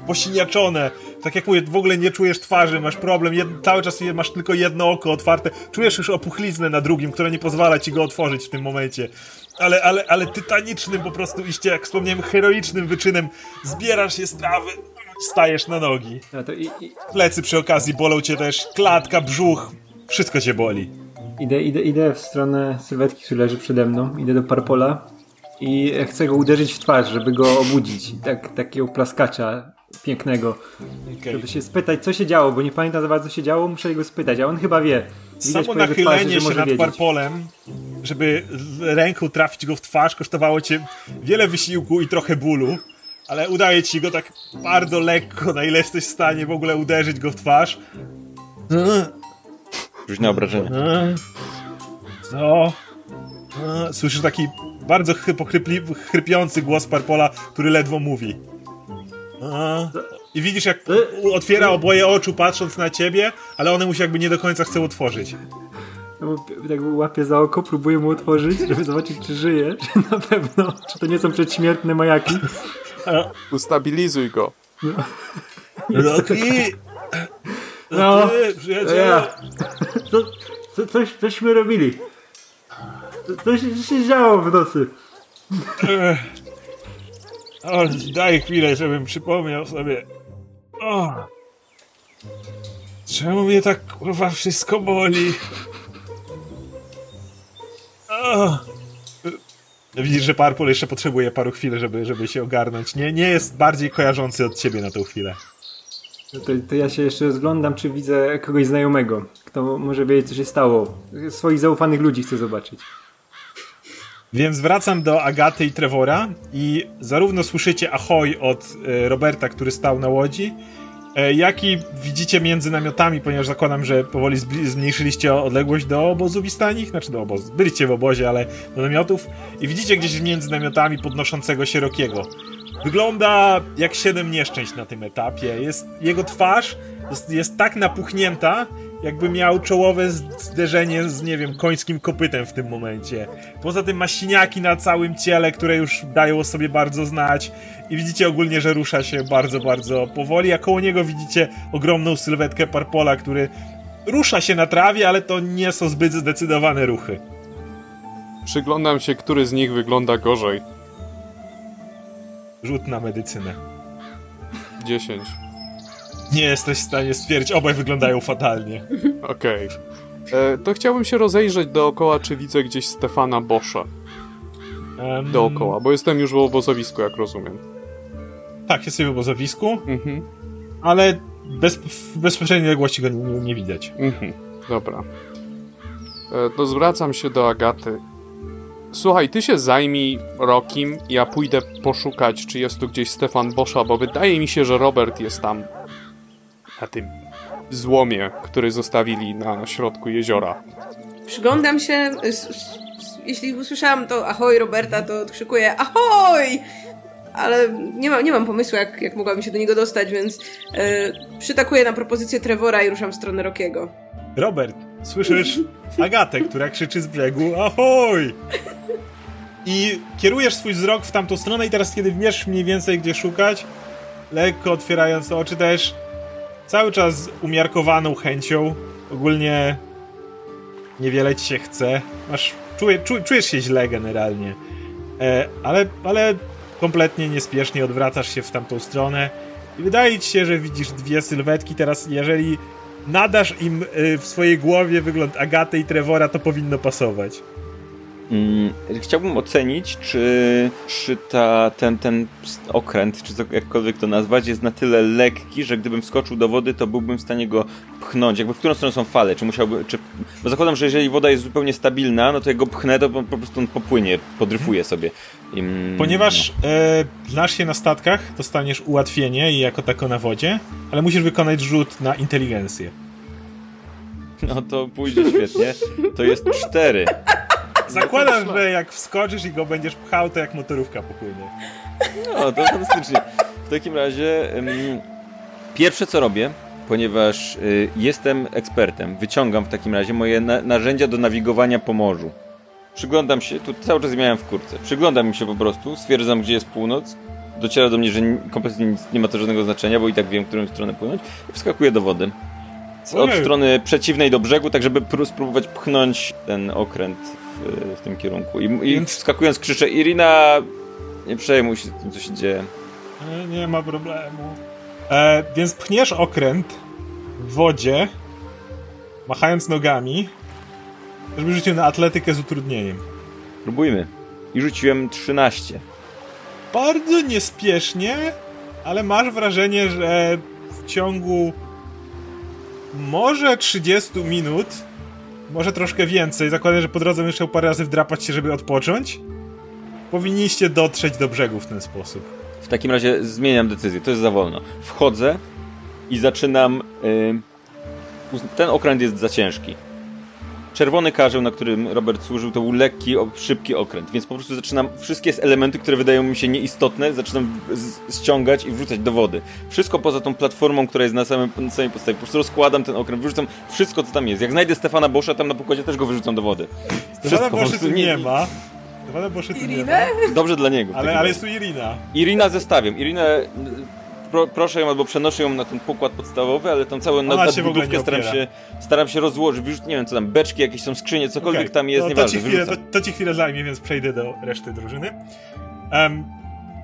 A: posiniaczone. Tak jak mówię, w ogóle nie czujesz twarzy, masz problem, jed, cały czas masz tylko jedno oko otwarte, czujesz już opuchliznę na drugim, która nie pozwala ci go otworzyć w tym momencie. Ale, ale, ale tytanicznym po prostu iście, jak wspomniałem, heroicznym wyczynem zbierasz się z trawy, stajesz na nogi.
E: No to i, i,
A: Plecy przy okazji bolą cię też, klatka, brzuch, wszystko cię boli.
E: idę, idę, idę w stronę sylwetki, który leży przede mną. Idę do Parpola i chcę go uderzyć w twarz, żeby go obudzić. Tak, takiego plaskacza pięknego.
A: Okay.
E: Żeby się spytać, co się działo, bo nie pamiętam za bardzo, co się działo, muszę go spytać, a on chyba wie. Widać
A: Samo
E: jego twarzy,
A: nachylenie
E: że
A: się nad parpolem, żeby ręką trafić go w twarz, kosztowało cię wiele wysiłku i trochę bólu, ale udaje ci go tak bardzo lekko, na ile jesteś w stanie w ogóle uderzyć go w twarz.
C: Na obrażenia.
A: Co? Słyszysz taki bardzo chrypli- chrypiący głos Parpola, który ledwo mówi. I widzisz, jak otwiera oboje oczu, patrząc na ciebie, ale one mu się jakby nie do końca chcą otworzyć.
E: No bo tak łapię za oko, próbuję mu otworzyć, żeby zobaczyć, czy żyje, [laughs] czy na pewno, czy to nie są przedśmiertne majaki.
D: Ustabilizuj go.
A: Rocky!
E: No,
A: Ty, przyjacielu!
E: ja. Co, co, coś, cośmy robili. Co, coś co się działo w nocy.
A: O, daj chwilę, żebym przypomniał sobie. O! Czemu mnie tak kurwa wszystko boli? O! Widzisz, że Parpol jeszcze potrzebuje paru chwil, żeby, żeby się ogarnąć. Nie, nie jest bardziej kojarzący od ciebie na tą chwilę.
E: To, to ja się jeszcze rozglądam, czy widzę kogoś znajomego. Kto może wiedzieć, co się stało. Swoich zaufanych ludzi chcę zobaczyć.
A: Więc wracam do Agaty i Trevora i zarówno słyszycie ahoj od e, Roberta, który stał na łodzi, e, jak i widzicie między namiotami, ponieważ zakładam, że powoli zmniejszyliście odległość do obozu Wistanich, znaczy do obozu, byliście w obozie, ale do namiotów i widzicie gdzieś między namiotami podnoszącego się Rokiego. Wygląda jak siedem nieszczęść na tym etapie. Jest, jego twarz jest, jest tak napuchnięta, jakby miał czołowe zderzenie z, nie wiem, końskim kopytem w tym momencie. Poza tym ma siniaki na całym ciele, które już dają o sobie bardzo znać. I widzicie ogólnie, że rusza się bardzo, bardzo powoli, a koło niego widzicie ogromną sylwetkę Parpola, który rusza się na trawie, ale to nie są zbyt zdecydowane ruchy.
D: Przyglądam się, który z nich wygląda gorzej.
A: Rzut na medycynę.
D: 10.
A: Nie jesteś w stanie stwierdzić, obaj wyglądają fatalnie.
D: Okej. E, To chciałbym się rozejrzeć dookoła, czy widzę gdzieś Stefana Boscha.
A: Em,
D: Dookoła, bo jestem już w obozowisku, jak rozumiem.
A: Tak, jest sobie w obozowisku,
D: Mhm.
A: ale bez, w bezpośredniej odległości go nie, nie widać.
D: Mhm. Dobra. E, To zwracam się do Agaty. Słuchaj, ty się zajmij Rokim, ja pójdę poszukać, czy jest tu gdzieś Stefan Boscha, bo wydaje mi się, że Robert jest tam na tym złomie, który zostawili na środku jeziora.
B: Przyglądam się. s- Jeśli usłyszałam to ahoj Roberta, to odkrzykuję ahoj! Ale nie, ma, nie mam pomysłu, jak, jak mogłabym się do niego dostać, więc e, przytakuję na propozycję Trevora i ruszam w stronę Rokiego.
A: Robert, słyszysz Agatę, która krzyczy z brzegu ahoj! I kierujesz swój wzrok w tamtą stronę i teraz, kiedy wiesz mniej więcej, gdzie szukać, lekko otwierając oczy też, cały czas z umiarkowaną chęcią, ogólnie niewiele ci się chce, masz, czuje, czu, czujesz się źle generalnie, e, ale, ale kompletnie niespiesznie odwracasz się w tamtą stronę. I wydaje ci się, że widzisz dwie sylwetki. Teraz, jeżeli nadasz im y, w swojej głowie wygląd Agaty i Trevora, to powinno pasować.
C: Mm, chciałbym ocenić, czy, czy ta, ten, ten okręt, czy jakkolwiek to nazwać, jest na tyle lekki, że gdybym wskoczył do wody, to byłbym w stanie go pchnąć. Jakby w którą stronę są fale? Czy musiałby. Czy, bo zakładam, że jeżeli woda jest zupełnie stabilna, no to jak go pchnę, to po, prostu on popłynie, podryfuje sobie. I,
A: Ponieważ e, znasz się na statkach, dostaniesz ułatwienie i jako tako na wodzie, ale musisz wykonać rzut na inteligencję.
C: No, no to pójdzie świetnie. To jest cztery.
A: Zakładam, że jak wskoczysz i go będziesz pchał, to jak motorówka popłynie.
C: No, to fantastycznie. W takim razie pierwsze co robię, ponieważ y, jestem ekspertem, wyciągam w takim razie moje na narzędzia do nawigowania po morzu. Przyglądam się, tu cały czas miałem w kurce, przyglądam mi się po prostu, stwierdzam gdzie jest północ dociera do mnie, że kompletnie nic, nie ma to żadnego znaczenia, bo i tak wiem, w którą stronę płynąć i wskakuję do wody. Od strony przeciwnej do brzegu, tak żeby pró- spróbować pchnąć ten okręt w, w tym kierunku. I, i wskakując krzyczę, Irina, nie przejmuj się tym, co się dzieje.
A: E, Nie ma problemu. E, więc pchniesz okręt w wodzie, machając nogami, żeby rzucił na atletykę z utrudnieniem.
C: Próbujmy. I rzuciłem 13.
A: Bardzo niespiesznie, ale masz wrażenie, że w ciągu może 30 minut, może troszkę więcej, zakładam, że po drodze musiał parę razy wdrapać się, żeby odpocząć, powinniście dotrzeć do brzegu w ten sposób.
C: W takim razie zmieniam decyzję, to jest za wolno. Wchodzę i zaczynam. y, uz- ten okręt jest za ciężki. Czerwony karzeł, na którym Robert służył, to był lekki, szybki okręt, więc po prostu zaczynam wszystkie elementy, które wydają mi się nieistotne, zaczynam ściągać i wrzucać do wody. Wszystko poza tą platformą, która jest na, samym, na samej podstawie. Po prostu rozkładam ten okręt, wyrzucam wszystko, co tam jest. Jak znajdę Stefana Boscha tam na pokładzie, też go wyrzucam do wody.
A: Stefana
C: prostu
A: tu nie ma. Stefana Boszy tu nie ma.
C: Dobrze dla niego.
A: Ale, ale jest tu Irina.
C: Irina zestawiam. Irinę y, pro, proszę ją albo przenoszę ją na ten pokład podstawowy, ale tam całą
A: Ona
C: nad-
A: się w ogóle
C: nadbudówkę staram się, staram się rozłożyć. Wyrzuć, nie wiem co tam, beczki, jakieś są skrzynie, cokolwiek
A: Okej,
C: tam jest,
A: to, to,
C: nieważne.
A: ci chwilę, to, to ci chwilę zajmie, więc przejdę do reszty drużyny. Em,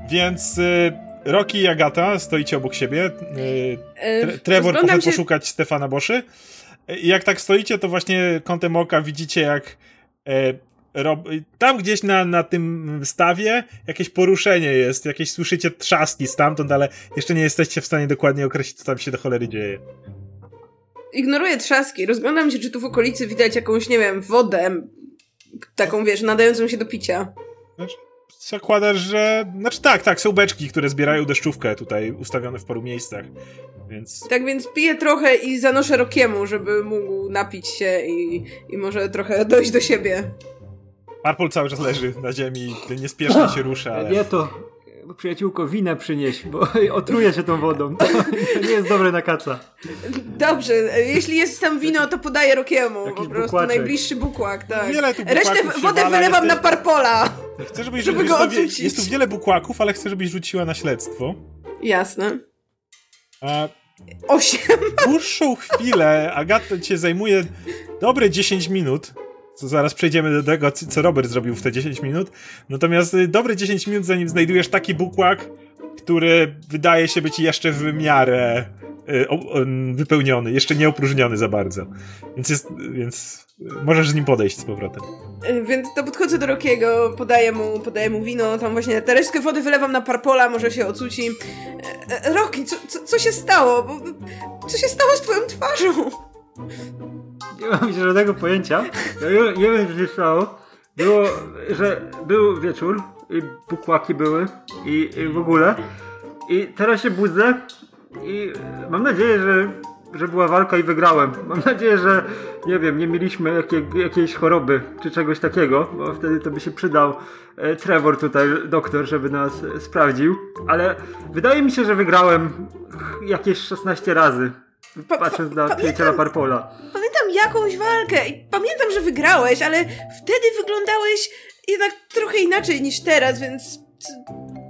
A: więc y, Rocky i Agata stoicie obok siebie. Y,
B: E,
A: Tre- Trevor poszedł
B: się-
A: poszukać Stefana Boszy. I jak tak stoicie, to właśnie kątem oka widzicie, jak e. tam gdzieś na, na tym stawie jakieś poruszenie jest, jakieś słyszycie trzaski stamtąd, ale jeszcze nie jesteście w stanie dokładnie określić, co tam się do cholery dzieje.
B: Ignoruję trzaski. Rozglądam się, czy tu w okolicy widać jakąś, nie wiem, wodę. Taką, wiesz, nadającą się do picia.
A: Zakładasz, że... Znaczy tak, tak, są beczki, które zbierają deszczówkę tutaj ustawione w paru miejscach, więc...
B: Tak więc piję trochę i zanoszę Rokiemu, żeby mógł napić się i, i może trochę dojść do siebie.
A: Purple cały czas leży na ziemi, niespiesznie się rusza, ale...
E: Nie to, przyjaciółko, winę przynieś, bo [laughs] otruje się tą wodą. To, to nie jest dobre na kaca.
B: Dobrze, jeśli jest tam wino, to podaję Rokiemu.
E: Jakiś
B: Po prostu
E: bukłaczek.
B: najbliższy bukłak, tak.
A: Wiele tu bukłaków
B: Resztę wodę
A: wala,
B: wylewam
A: jest-
B: na parpola.
A: Chcę, żebyś
B: żeby go odrzucić.
A: jest tu wiele bukłaków, ale chcę, żebyś rzuciła na śledztwo.
B: Jasne.
A: A
B: Osiem.
A: dłuższą chwilę Agata cię zajmuje dobre 10 minut. Zaraz przejdziemy do tego, co Robert zrobił w te 10 minut. Natomiast y, dobre 10 minut, zanim znajdujesz taki bukłak, który wydaje się być jeszcze w miarę y, wypełniony, jeszcze nie opróżniony za bardzo. Więc jest, więc y, możesz z nim podejść z powrotem.
B: Więc to podchodzę do Rokiego, podaję mu, podaję mu wino, tam właśnie resztkę wody wylewam na parpola, może się ocuci. Roki, co, co, co się stało? Co się stało z twoją twarzą?
E: Nie mam żadnego pojęcia. Ja nie, wiem, co się stało. Było, że był wieczór i bukłaki były i, i w ogóle. I teraz się budzę i mam nadzieję, że, że była walka i wygrałem. Mam nadzieję, że nie wiem, nie mieliśmy jakie, jakiejś choroby czy czegoś takiego, bo wtedy to by się przydał e, Trevor tutaj, doktor, żeby nas sprawdził. Ale wydaje mi się, że wygrałem jakieś 16 razy.
B: Pa- pa-
E: Patrząc na przyjaciela Parpola.
B: Pamiętam jakąś walkę i pamiętam, że wygrałeś, ale wtedy wyglądałeś jednak trochę inaczej niż teraz, więc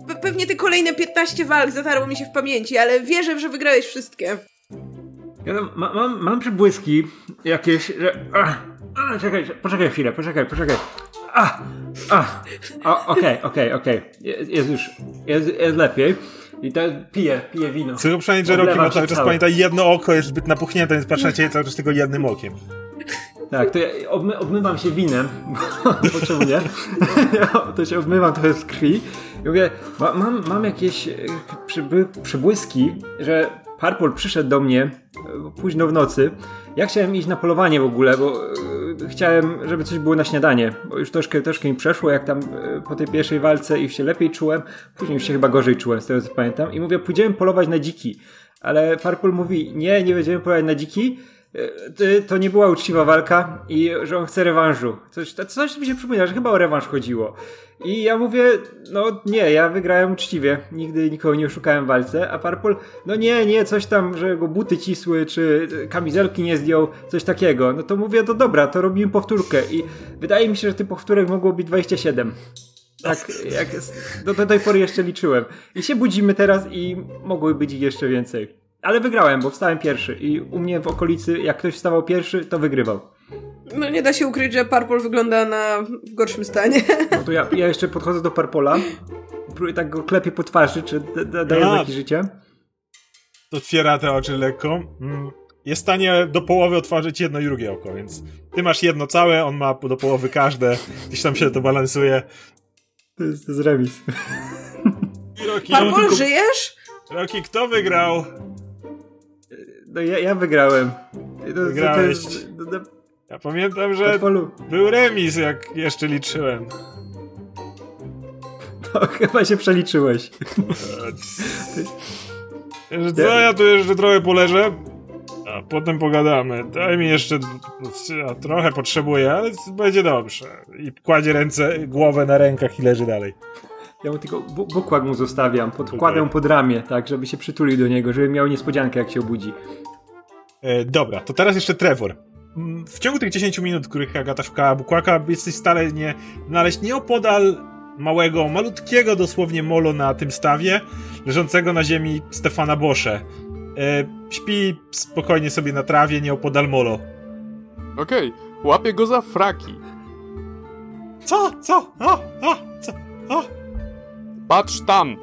B: pe- pewnie te kolejne 15 walk zatarło mi się w pamięci, ale wierzę, że wygrałeś wszystkie.
E: Ja tam ma, mam, mam przybłyski jakieś, że... A, a, czekaj, poczekaj chwilę, poczekaj, poczekaj. A, a, a, okej, okej, okej. Jest, jest już, jest, jest lepiej. I teraz piję, piję wino.
A: Że Rocky
E: Odlewam
A: ma cały czas, pamiętaj, jedno oko jest zbyt napuchnięte, więc na ciebie cały czas tylko jednym okiem.
E: Tak, to ja obmy, obmywam się winem, [laughs] bo, czemu nie? [laughs] to się obmywam trochę z krwi. I mówię, ma, mam, mam jakieś e, przyby, przybłyski, że Purple przyszedł do mnie e, późno w nocy. Ja chciałem iść na polowanie w ogóle, bo e, chciałem, żeby coś było na śniadanie, bo już troszkę, troszkę mi przeszło, jak tam e, po tej pierwszej walce i się lepiej czułem, później już się chyba gorzej czułem, z tego co pamiętam. I mówię, pójdziemy polować na dziki. Ale Purple mówi, nie, nie będziemy polować na dziki, E, to- nie była uczciwa walka i że on chce rewanżu. Coś, coś mi się przypomina, że chyba o rewanż chodziło. I ja mówię, no nie, ja wygrałem uczciwie. Nigdy nikogo nie oszukałem w walce, a Purple, no nie, nie, coś tam, że go buty cisły, czy kamizelki nie zdjął, coś takiego. No to mówię, to dobra, to robimy powtórkę i wydaje mi się, że tych powtórek mogło być 27. Tak, jak do, do tej pory jeszcze liczyłem. I się budzimy teraz i mogły być ich jeszcze więcej. Ale wygrałem, bo wstałem pierwszy i u mnie w okolicy, jak ktoś wstawał pierwszy, to wygrywał.
B: No nie da się ukryć, że Purple wygląda na w gorszym stanie.
E: No to ja, ja jeszcze podchodzę do Purpola, próbuję tak go klepię po twarzy, czy da, da, daje
A: A.
E: znaki życia.
A: Otwiera te oczy lekko. Mm. Jest w stanie do połowy otworzyć jedno i drugie oko, więc ty masz jedno całe, on ma do połowy każde. Gdzieś tam się to balansuje.
E: To jest, to jest remis.
A: Roki,
B: Purple, żyjesz?
A: Roki, kto wygrał?
E: No ja, ja wygrałem. To, to,
A: Wygrałeś.
E: To jest, to, to,
A: Ja pamiętam, że był remis, jak jeszcze liczyłem.
E: To [laughs] chyba się przeliczyłeś.
A: Że Co, ja tu jeszcze trochę poleżę, a potem pogadamy. Daj mi jeszcze... Ja trochę potrzebuję, ale będzie dobrze. I kładzie ręce, głowę na rękach i leży dalej.
E: Ja mu tylko bu- bukłak mu zostawiam, podkładam pod ramię, tak, żeby się przytulił do niego, żeby miał niespodziankę, jak się obudzi.
A: E, dobra, to teraz jeszcze Trevor. Mm, W ciągu tych 10 minut, w których Agata szukała Bukłaka, jesteś w stanie nie, znaleźć nieopodal małego, malutkiego dosłownie molo na tym stawie, leżącego na ziemi Stefana Bosze. E, śpi spokojnie sobie na trawie, nieopodal molo.
D: Okej, łapię go za fraki.
A: Co? Co? O, o, co? O!
D: Patrz tam!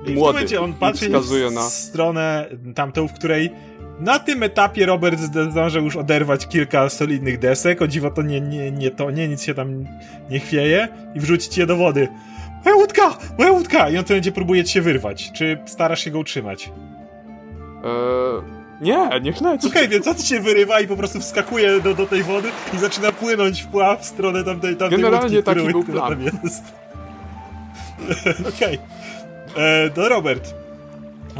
A: I w tym
D: Młody.
A: momencie on patrzy w
D: na-
A: stronę tamtą, w której na tym etapie Robert zdążył już oderwać kilka solidnych desek. O dziwo to nie, nie, nie to, nie, nic się tam nie chwieje i wrzucić je do wody. Moja łódka! Moja łódka! I on tym momencie próbuje ci się wyrwać. Czy starasz się go utrzymać?
D: Eee, nie, niech leci.
A: Okej, więc on się wyrywa i po prostu wskakuje do, do tej wody i zaczyna płynąć w pław w stronę tamtej, tamtej
D: Generalnie
A: łódki,
D: taki
A: która-
D: był
A: która
D: plan.
A: tam jest. [laughs] Okej. E, To Robert.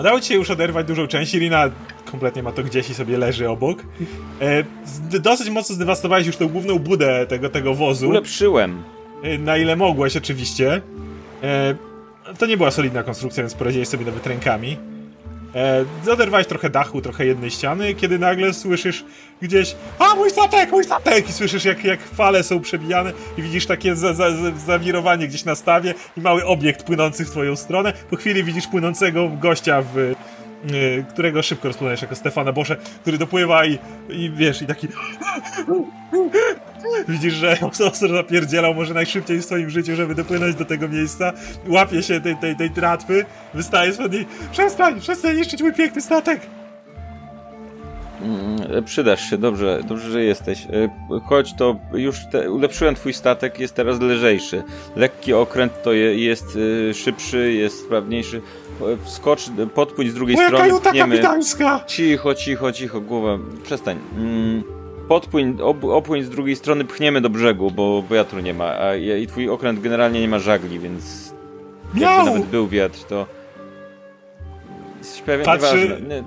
A: Udało ci się już oderwać dużą część. Irina kompletnie ma to gdzieś i sobie leży obok. E, dosyć mocno zdewastowałeś już tą główną budę tego, tego wozu.
C: Ulepszyłem.
A: E, Na ile mogłeś, oczywiście. E, to nie była solidna konstrukcja, więc poradziłeś sobie nawet rękami. E, oderwałeś trochę dachu, trochę jednej ściany, kiedy nagle słyszysz gdzieś A, mój statek, mój statek! I słyszysz, jak, jak fale są przebijane i widzisz takie za, za, za, zawirowanie gdzieś na stawie i mały obiekt płynący w twoją stronę. Po chwili widzisz płynącego gościa w... y, którego szybko rozpoznajesz jako Stefana Bosze, który dopływa i, i wiesz, i taki [laughs] Widzisz, że ostro zapierdzielał może najszybciej w swoim życiu, żeby dopłynąć do tego miejsca. Łapie się tej, tej, tej tratwy, wystaje spod niej. Przestań, przestań niszczyć mój piękny statek!
C: Mm, Przydasz się, dobrze, dobrze, że jesteś. E, Chodź, to już te, ulepszyłem twój statek, jest teraz lżejszy. Lekki okręt to je, jest e, szybszy, jest sprawniejszy. Wskocz, z drugiej
A: Moja
C: strony,
A: kajuta
C: pchniemy.
A: kapitańska!
C: Cicho, cicho, cicho, głowa, przestań. Mm, Podpłyń, ob, opłyń z drugiej strony, pchniemy do brzegu, bo wiatru nie ma, a i twój okręt generalnie nie ma żagli, więc jakby
A: Miał!
C: nawet był wiatr, to... Jesteś pewien,
A: Patrzy-.
C: Nie,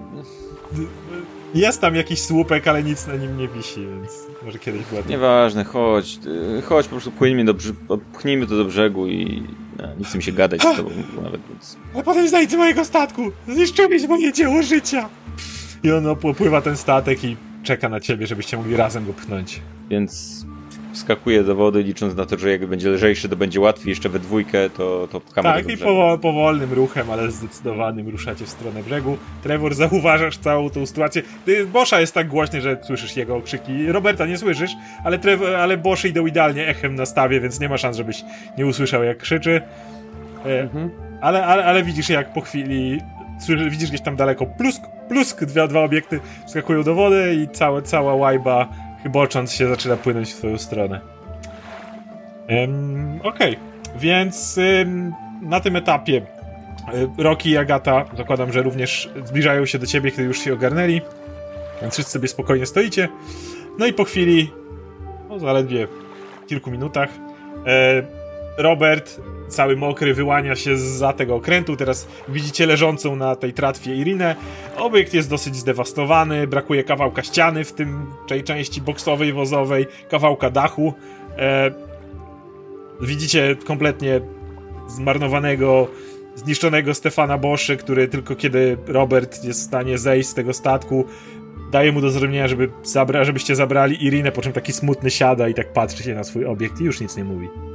A: Jest tam jakiś słupek, ale nic na nim nie wisi, więc może kiedyś była.
C: Nieważne, chodź, y, chodź, po prostu płyńmy do brze- pchnijmy to do brzegu i no, nie chce mi się gadać z tobą nawet, więc...
A: Ale potem znajdź mojego statku! Zniszczyłeś moje dzieło życia! I on opływa ten statek i czeka na ciebie, żebyście mogli razem go pchnąć.
C: Więc wskakuję do wody, licząc na to, że jak będzie lżejszy, to będzie łatwiej, jeszcze we dwójkę, to, to pchamy
A: Tak, i powo- powolnym ruchem, ale zdecydowanym ruszacie w stronę brzegu. Trevor, zauważasz całą tą sytuację. Ty, Boscha jest tak głośny, że słyszysz jego okrzyki. Roberta nie słyszysz, ale, Trevor, ale Bosze idą idealnie echem na stawie, więc nie ma szans, żebyś nie usłyszał jak krzyczy. E,
D: Mhm.
A: ale, ale, ale widzisz jak po chwili widzisz gdzieś tam daleko plusk, plusk, dwa, dwa obiekty wskakują do wody i całe, cała łajba chybocząc się zaczyna płynąć w twoją stronę. Em, Okej, więc ym, na tym etapie y, Rocky i Agata zakładam, że również zbliżają się do ciebie, kiedy już się ogarnęli. Więc wszyscy sobie spokojnie stoicie. No i po chwili, no zaledwie kilku minutach, e, Robert, cały mokry, wyłania się za tego okrętu. Teraz widzicie leżącą na tej tratwie Irinę. Obiekt jest dosyć zdewastowany, brakuje kawałka ściany w tym tej części boksowej, wozowej, kawałka dachu. E, widzicie kompletnie zmarnowanego, zniszczonego Stefana Boszy, który tylko kiedy Robert jest w stanie zejść z tego statku, daje mu do zrozumienia, żeby zabra żebyście zabrali Irinę, po czym taki smutny siada i tak patrzy się na swój obiekt i już nic nie mówi.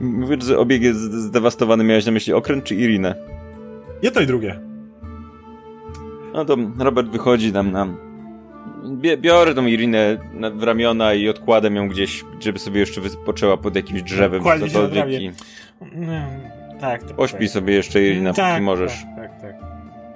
C: Mówisz, że obieg jest zdewastowany. Miałeś na myśli okręt czy Irinę?
A: Jedno i drugie.
C: No to Robert wychodzi tam na... Biorę tą Irinę w ramiona i odkładam ją gdzieś, żeby sobie jeszcze wypoczęła pod jakimś drzewem.
A: Kładzie się na
C: i
A: No, tak. To
C: Pośpij sobie jeszcze Irina,
A: tak,
C: póki możesz.
A: Tak, tak, tak.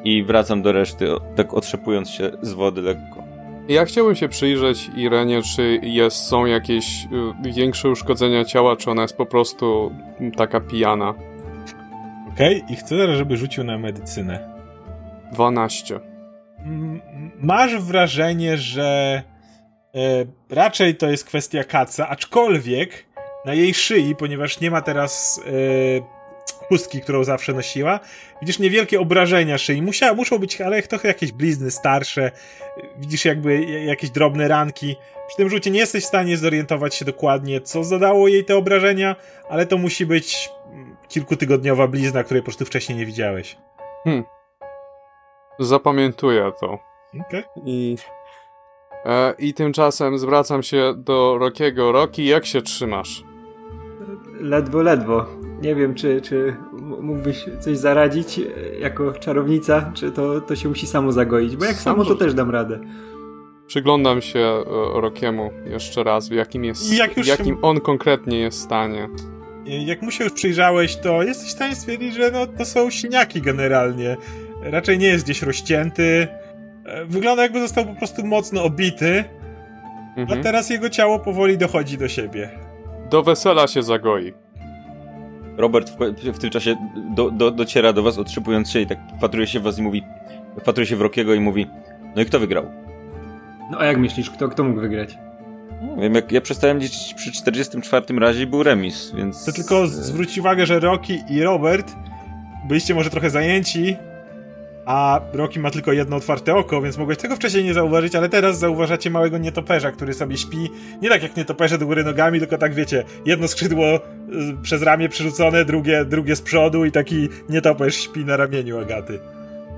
C: I wracam do reszty, tak otrzepując się z wody lekko.
D: Ja chciałbym się przyjrzeć Irenie, czy jest, są jakieś y, większe uszkodzenia ciała, czy ona jest po prostu mm, taka pijana.
A: Okej, i chcę teraz, żeby rzucił na medycynę.
D: 12.
A: M- Masz wrażenie, że e, raczej to jest kwestia kaca, aczkolwiek na jej szyi, ponieważ nie ma teraz e, chustki, którą zawsze nosiła, widzisz niewielkie obrażenia szyi. Musia, muszą być, ale trochę jakieś blizny starsze. Widzisz jakby jakieś drobne ranki. Przy tym rzucie nie jesteś w stanie zorientować się dokładnie, co zadało jej te obrażenia, ale to musi być mm, kilkutygodniowa blizna, której po prostu wcześniej nie widziałeś.
D: Zapamiętuję to.
A: Okej.
D: I, e, I tymczasem zwracam się do Rokiego. Roki, jak się trzymasz?
E: Ledwo, ledwo. Nie wiem, czy, czy mógłbyś coś zaradzić e, jako czarownica, czy to, to się musi samo zagoić, bo jak
D: Sam
E: samo, to też dam radę.
D: Przyglądam się e, Rokiemu jeszcze raz, w jakim jest,
A: I jak już
D: w jakim
A: się-
D: on konkretnie jest stanie.
A: Jak mu się już przyjrzałeś, to jesteś w stanie stwierdzić, że no, to są śniaki generalnie. Raczej nie jest gdzieś rozcięty. E, Wygląda jakby został po prostu mocno obity, a
D: Mhm.
A: teraz jego ciało powoli dochodzi do siebie.
D: Do wesela się zagoi.
C: Robert w, w tym czasie do, do, dociera do was, otrzypując się i tak wpatruje się w was i mówi, wpatruje się w Rokiego i mówi, no i kto wygrał?
E: No a jak myślisz, kto, kto mógł wygrać?
C: Nie wiem, jak ja przestałem liczyć przy 44 razie i był remis, więc...
A: To tylko zwróć uwagę, że Rocky i Robert byliście może trochę zajęci, a Rocky ma tylko jedno otwarte oko, więc mogłeś tego wcześniej nie zauważyć, ale teraz zauważacie małego nietoperza, który sobie śpi, nie tak jak nietoperze do góry nogami, tylko tak wiecie, jedno skrzydło y, przez ramię przerzucone, drugie, drugie z przodu i taki nietoperz śpi na ramieniu Agaty.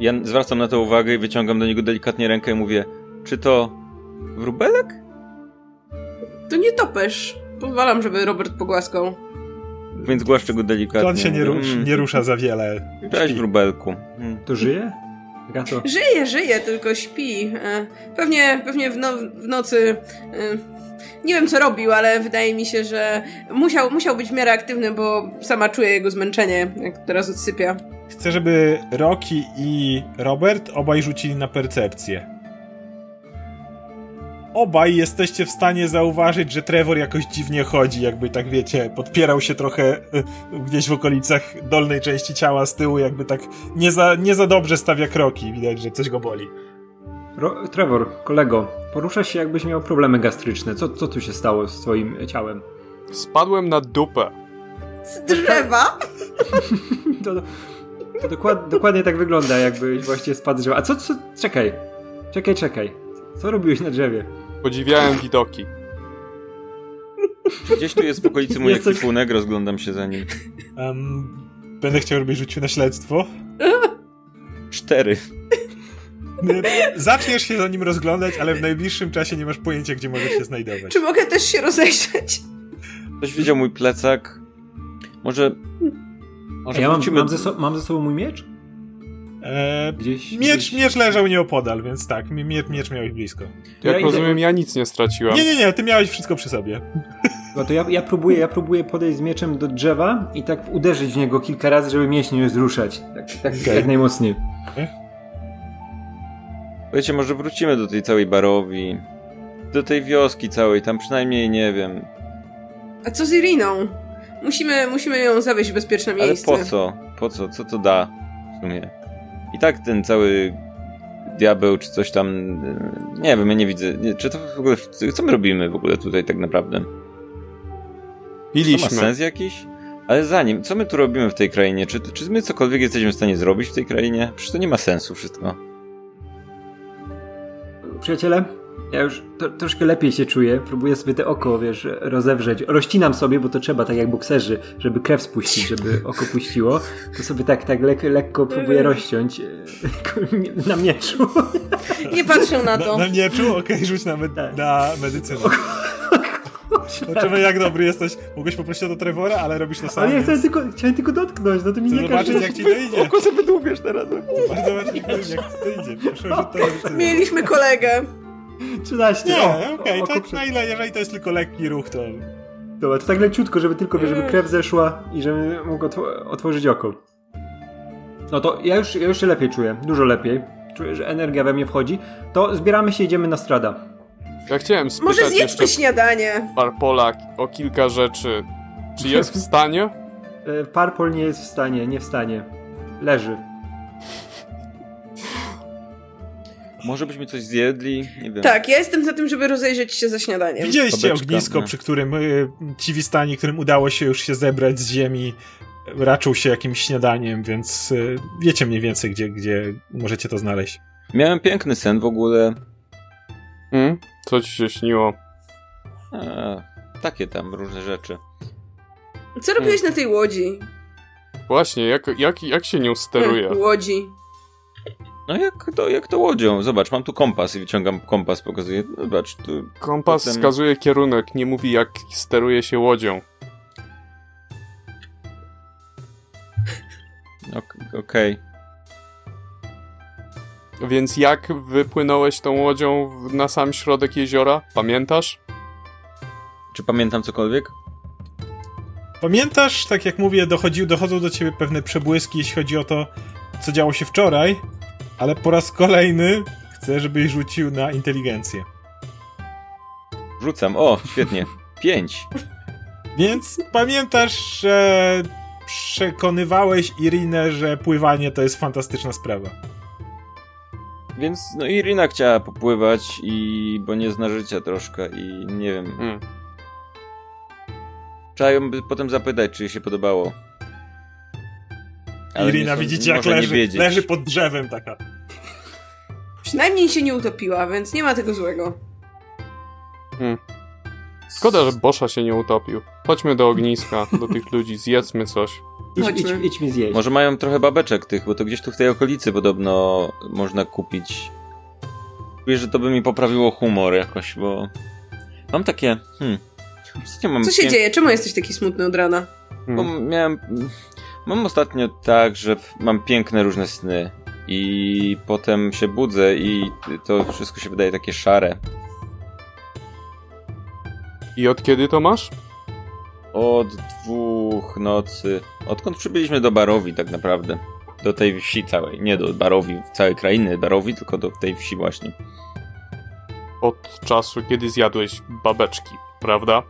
C: Ja zwracam na to uwagę i wyciągam do niego delikatnie rękę i mówię, czy to wróbelek?
B: To nie topesz. Pozwalam, żeby Robert pogłaskał.
C: Więc głaszczę go delikatnie.
A: On się nie, rusz,
C: Mm,
A: nie rusza za wiele.
C: Cześć wróbelku.
E: To żyje? Gato.
B: Żyje, żyje, tylko śpi. E, Pewnie, pewnie w, no, w nocy. e, Nie wiem, co robił, ale wydaje mi się, że musiał, musiał być w miarę aktywny, bo sama czuję jego zmęczenie, jak teraz odsypia.
A: Chcę, żeby Rocky i Robert obaj rzucili na percepcję. Obaj jesteście w stanie zauważyć, że Trevor jakoś dziwnie chodzi, jakby tak wiecie, podpierał się trochę y, gdzieś w okolicach dolnej części ciała z tyłu, jakby tak nie za, nie za dobrze stawia kroki. Widać, że coś go boli.
E: Ro- Trevor, kolego, poruszasz się jakbyś miał problemy gastryczne. Co, co tu się stało z twoim ciałem?
D: Spadłem na dupę.
B: Z drzewa? [laughs]
E: To, to dokład, dokładnie tak wygląda, jakbyś właśnie spadł z drzewa. A co, co, czekaj, czekaj, czekaj. Co robiłeś na drzewie?
D: Podziwiałem widoki.
C: Gdzieś tu jest w okolicy mój
E: Jesteś-
C: ekwipunek, rozglądam się za nim.
A: Em, będę chciał, żebyś rzucił na śledztwo.
C: Cztery.
A: Zaczniesz się za nim rozglądać, ale w najbliższym czasie nie masz pojęcia, gdzie możesz się znajdować.
B: Czy mogę też się rozejrzeć?
C: Ktoś widział mój plecak. Może... Może
E: Ja mam, mam, ze so, mam ze sobą mój miecz?
A: E,
E: Gdzieś,
A: miecz,
E: gdzieś...
A: miecz leżał nieopodal, więc tak, mi- miecz, miałeś blisko.
E: Ja
D: Jak
E: idę-
D: rozumiem, ja nic nie straciłem.
A: Nie, nie, nie, ty miałeś wszystko przy sobie.
E: No to ja, ja, próbuję, ja próbuję podejść z mieczem do drzewa i tak uderzyć w niego kilka razy, żeby mięśnie nie zruszać. Tak, tak
A: Okej.
E: jak najmocniej.
C: Wiecie, może wrócimy do tej całej barowi. Do tej wioski całej, tam przynajmniej, nie wiem.
B: A co z Iriną? Musimy, musimy ją zawieźć w bezpieczne
C: Ale
B: miejsce.
C: po co? Po co? Co to da? W sumie. I tak ten cały diabeł czy coś tam... e, Nie wiem, ja nie widzę. Nie, czy to w ogóle... Co my robimy w ogóle tutaj tak naprawdę? To ma
D: Piliśmy.
C: sens jakiś? Ale zanim, co my tu robimy w tej krainie? Czy, czy my cokolwiek jesteśmy w stanie zrobić w tej krainie? Przecież to nie ma sensu wszystko.
E: Przyjaciele, ja już to, troszkę lepiej się czuję. Próbuję sobie te oko, wiesz, rozewrzeć. Rozcinam sobie, bo to trzeba, tak jak bokserzy, żeby krew spuścić, żeby oko puściło. To sobie tak, tak lek, lekko próbuję rozciąć e, [laughs] na mieczu.
B: Nie patrzę na
A: Na,
B: to.
A: na mieczu? Okej, rzuć na, med-
E: Tak.
A: na medycynę. Zobaczymy jak dobry jesteś. Mogłeś poprosić o to Trevora, ale robisz to sam.
E: Ale ja chciałem tylko, chciałem tylko dotknąć, no to mi
A: Chcę
E: nie
A: zobaczyć jak ci to idzie.
C: Oko sobie wydłubiesz teraz.
A: Bardzo zobaczyć jak ci to idzie. Proszę na.
B: Mieliśmy kolegę.
E: 13.
A: Nie, okej,
E: o,
A: tak na ile, jeżeli to jest tylko lekki ruch, to...
E: Dobra, to tak leciutko, żeby tylko, żeby krew zeszła i żeby mógł otw- otworzyć oko. No to ja już, ja już się lepiej czuję, dużo lepiej. Czuję, że energia we mnie wchodzi. To zbieramy się, idziemy na strada.
D: Ja chciałem spytać
B: Może
D: jeszcze
B: zjedźmy śniadanie.
D: Parpola o kilka rzeczy. Czy jest w stanie? [laughs]
E: E, Parpol nie jest w stanie, nie w stanie. Leży.
C: Może byśmy coś zjedli? Nie wiem.
B: Tak, ja jestem za tym, żeby rozejrzeć się za śniadaniem.
A: Widzieliście ognisko,
C: no.
A: przy którym y, ci wistani, którym udało się już się zebrać z ziemi, raczył się jakimś śniadaniem, więc y, wiecie mniej więcej, gdzie, gdzie możecie to znaleźć.
C: Miałem piękny sen w ogóle.
D: Hmm? Co ci się śniło?
C: A, takie tam różne rzeczy.
B: Co robiłeś na tej łodzi?
D: Właśnie, jak, jak, jak się nią steruje?
B: Łodzi.
C: No jak to, jak to łodzią? Zobacz, mam tu kompas i wyciągam kompas, pokazuję. Zobacz, tu
D: Kompas
C: Potem-
D: wskazuje kierunek, nie mówi jak steruje się łodzią.
C: ok- okej.
D: Więc jak wypłynąłeś tą łodzią na sam środek jeziora? Pamiętasz?
C: Czy pamiętam cokolwiek?
A: Pamiętasz, tak jak mówię, dochodzi, dochodzą do ciebie pewne przebłyski, jeśli chodzi o to, co działo się wczoraj, ale po raz kolejny chcę, żebyś rzucił na inteligencję.
C: Rzucam. O, świetnie. Pięć.
A: Więc pamiętasz, że przekonywałeś Irinę, że pływanie to jest fantastyczna sprawa.
C: Więc no Irina chciała popływać i bo nie zna życia troszkę i nie wiem.
D: Hmm.
C: Trzeba ją potem zapytać, czy jej się podobało. Ale
A: Irina, widzicie jak leży, leży pod drzewem taka.
B: Przynajmniej się nie utopiła, więc nie ma tego złego.
D: Szkoda, że Boscha się nie utopił. Chodźmy do ogniska, do tych [laughs] ludzi, zjedzmy coś.
B: Chodźmy.
E: idź mi zjeść.
C: Może mają trochę babeczek tych, bo to gdzieś tu w tej okolicy podobno można kupić. Czuję, że to by mi poprawiło humor jakoś, bo mam takie. Hmm. Mam
B: Co się
C: pię-
B: dzieje? Czemu jesteś taki smutny od rana?
C: Bo
D: Hmm.
C: miałem. Mam ostatnio tak, że mam piękne różne sny. I potem się budzę i to wszystko się wydaje takie szare.
D: I od kiedy to masz?
C: Od dwóch nocy. Odkąd przybyliśmy do Barowi, tak naprawdę. Do tej wsi całej. Nie do Barowi, całej krainy Barowi, tylko do tej wsi właśnie.
D: Od czasu, kiedy zjadłeś babeczki, prawda?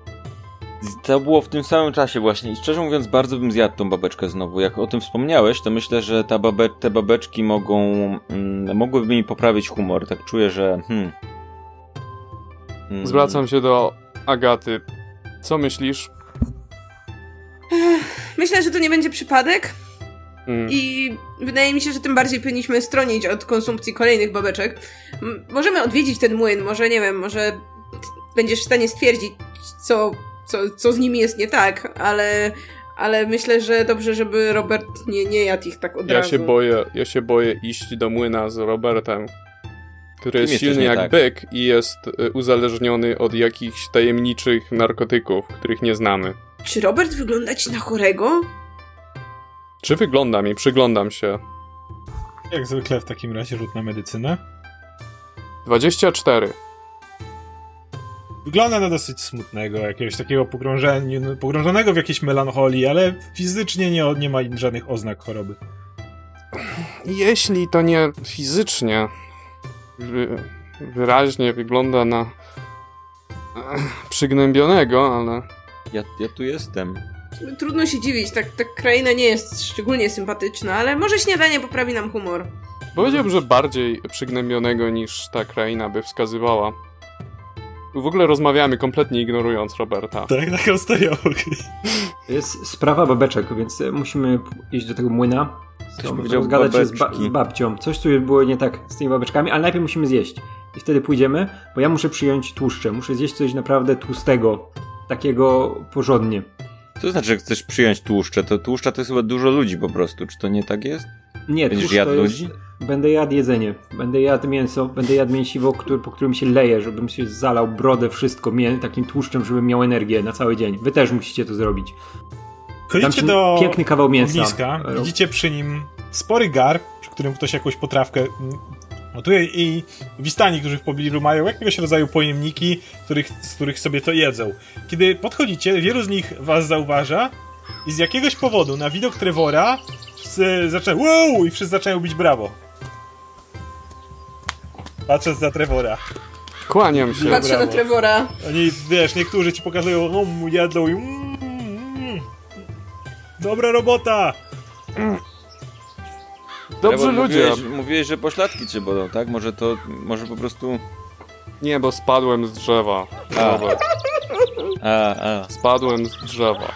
C: To było w tym samym czasie właśnie i szczerze mówiąc bardzo bym zjadł tą babeczkę znowu. Jak o tym wspomniałeś, to myślę, że ta babe te babeczki mogą, mm, mogłyby mi poprawić humor. Tak czuję, że hmm. Mm,
D: Zwracam się do Agaty. Co myślisz?
B: Myślę, że to nie będzie przypadek
D: Hmm.
B: i wydaje mi się, że tym bardziej powinniśmy stronić od konsumpcji kolejnych babeczek. Możemy odwiedzić ten młyn, może nie wiem, może będziesz w stanie stwierdzić, co, co, co z nimi jest nie tak, ale, ale myślę, że dobrze, żeby Robert nie, nie jadł ich tak od
D: Ja
B: razu.
D: się boję, ja się boję iść do młyna z Robertem, który jest silny jak
C: tak?
D: byk i jest y, uzależniony od jakichś tajemniczych narkotyków, których nie znamy.
B: Czy Robert wygląda ci na chorego?
D: Czy wyglądam i przyglądam się?
A: Jak zwykle w takim razie rzut na medycynę.
D: 24.
A: Wygląda na dosyć smutnego, jakiegoś takiego pogrążenia- pogrążonego w jakiejś melancholii, ale fizycznie nie, nie ma żadnych oznak choroby.
D: Jeśli to nie fizycznie, wy, wyraźnie wygląda na eh, przygnębionego, ale
C: Ja, ja tu jestem.
B: Trudno się dziwić, tak, ta kraina nie jest szczególnie sympatyczna, ale może śniadanie poprawi nam humor.
D: powiedziałbym, że bardziej przygnębionego niż ta kraina by wskazywała. W ogóle rozmawiamy kompletnie ignorując Roberta.
A: Tak, taką stoją.
E: To jest sprawa babeczek, więc musimy iść do tego młyna. Rozgadać się z, ba- z babcią. Coś tu było nie tak z tymi babeczkami, ale najpierw musimy zjeść. I wtedy pójdziemy, bo ja muszę przyjąć tłuszcze. Muszę zjeść coś naprawdę tłustego. Takiego porządnie.
C: Co znaczy, że chcesz przyjąć tłuszcze? To tłuszcza to jest chyba dużo ludzi po prostu. Czy to nie tak jest?
E: Nie,
C: Będziesz
E: tłuszcz to jest,
C: ludzi?
E: Będę jadł jedzenie, będę jadł mięso, będę jadł mięsiwo, który, po którym się leje, żebym się zalał brodę, wszystko mię, takim tłuszczem, żebym miał energię na cały dzień. Wy też musicie to zrobić.
A: Chodzicie
E: ci
A: do
E: piękny kawał mięsa.
A: ogniska,
E: Ro-
A: widzicie przy nim spory gar, przy którym ktoś jakąś potrawkę mm, gotuje i wistani, którzy w pobliżu mają jakiegoś rodzaju pojemniki, których, z których sobie to jedzą. Kiedy podchodzicie, wielu z nich was zauważa i z jakiegoś powodu na widok Trevora wszyscy wow! i wszyscy zaczynają bić brawo. Patrząc na Trevora.
D: Kłaniam się.
B: Patrzę na
A: brawo.
B: Trevora.
A: Oni, wiesz, niektórzy ci pokazują, no, jedzą i mm, mm, dobra robota!
D: Dobrze
C: Trevor,
D: ludzie.
C: Mówiłeś, mówiłeś, że pośladki cię bolą, tak? Może to, może po prostu...
D: Nie, bo spadłem z drzewa.
C: A. A, a.
D: Spadłem z drzewa.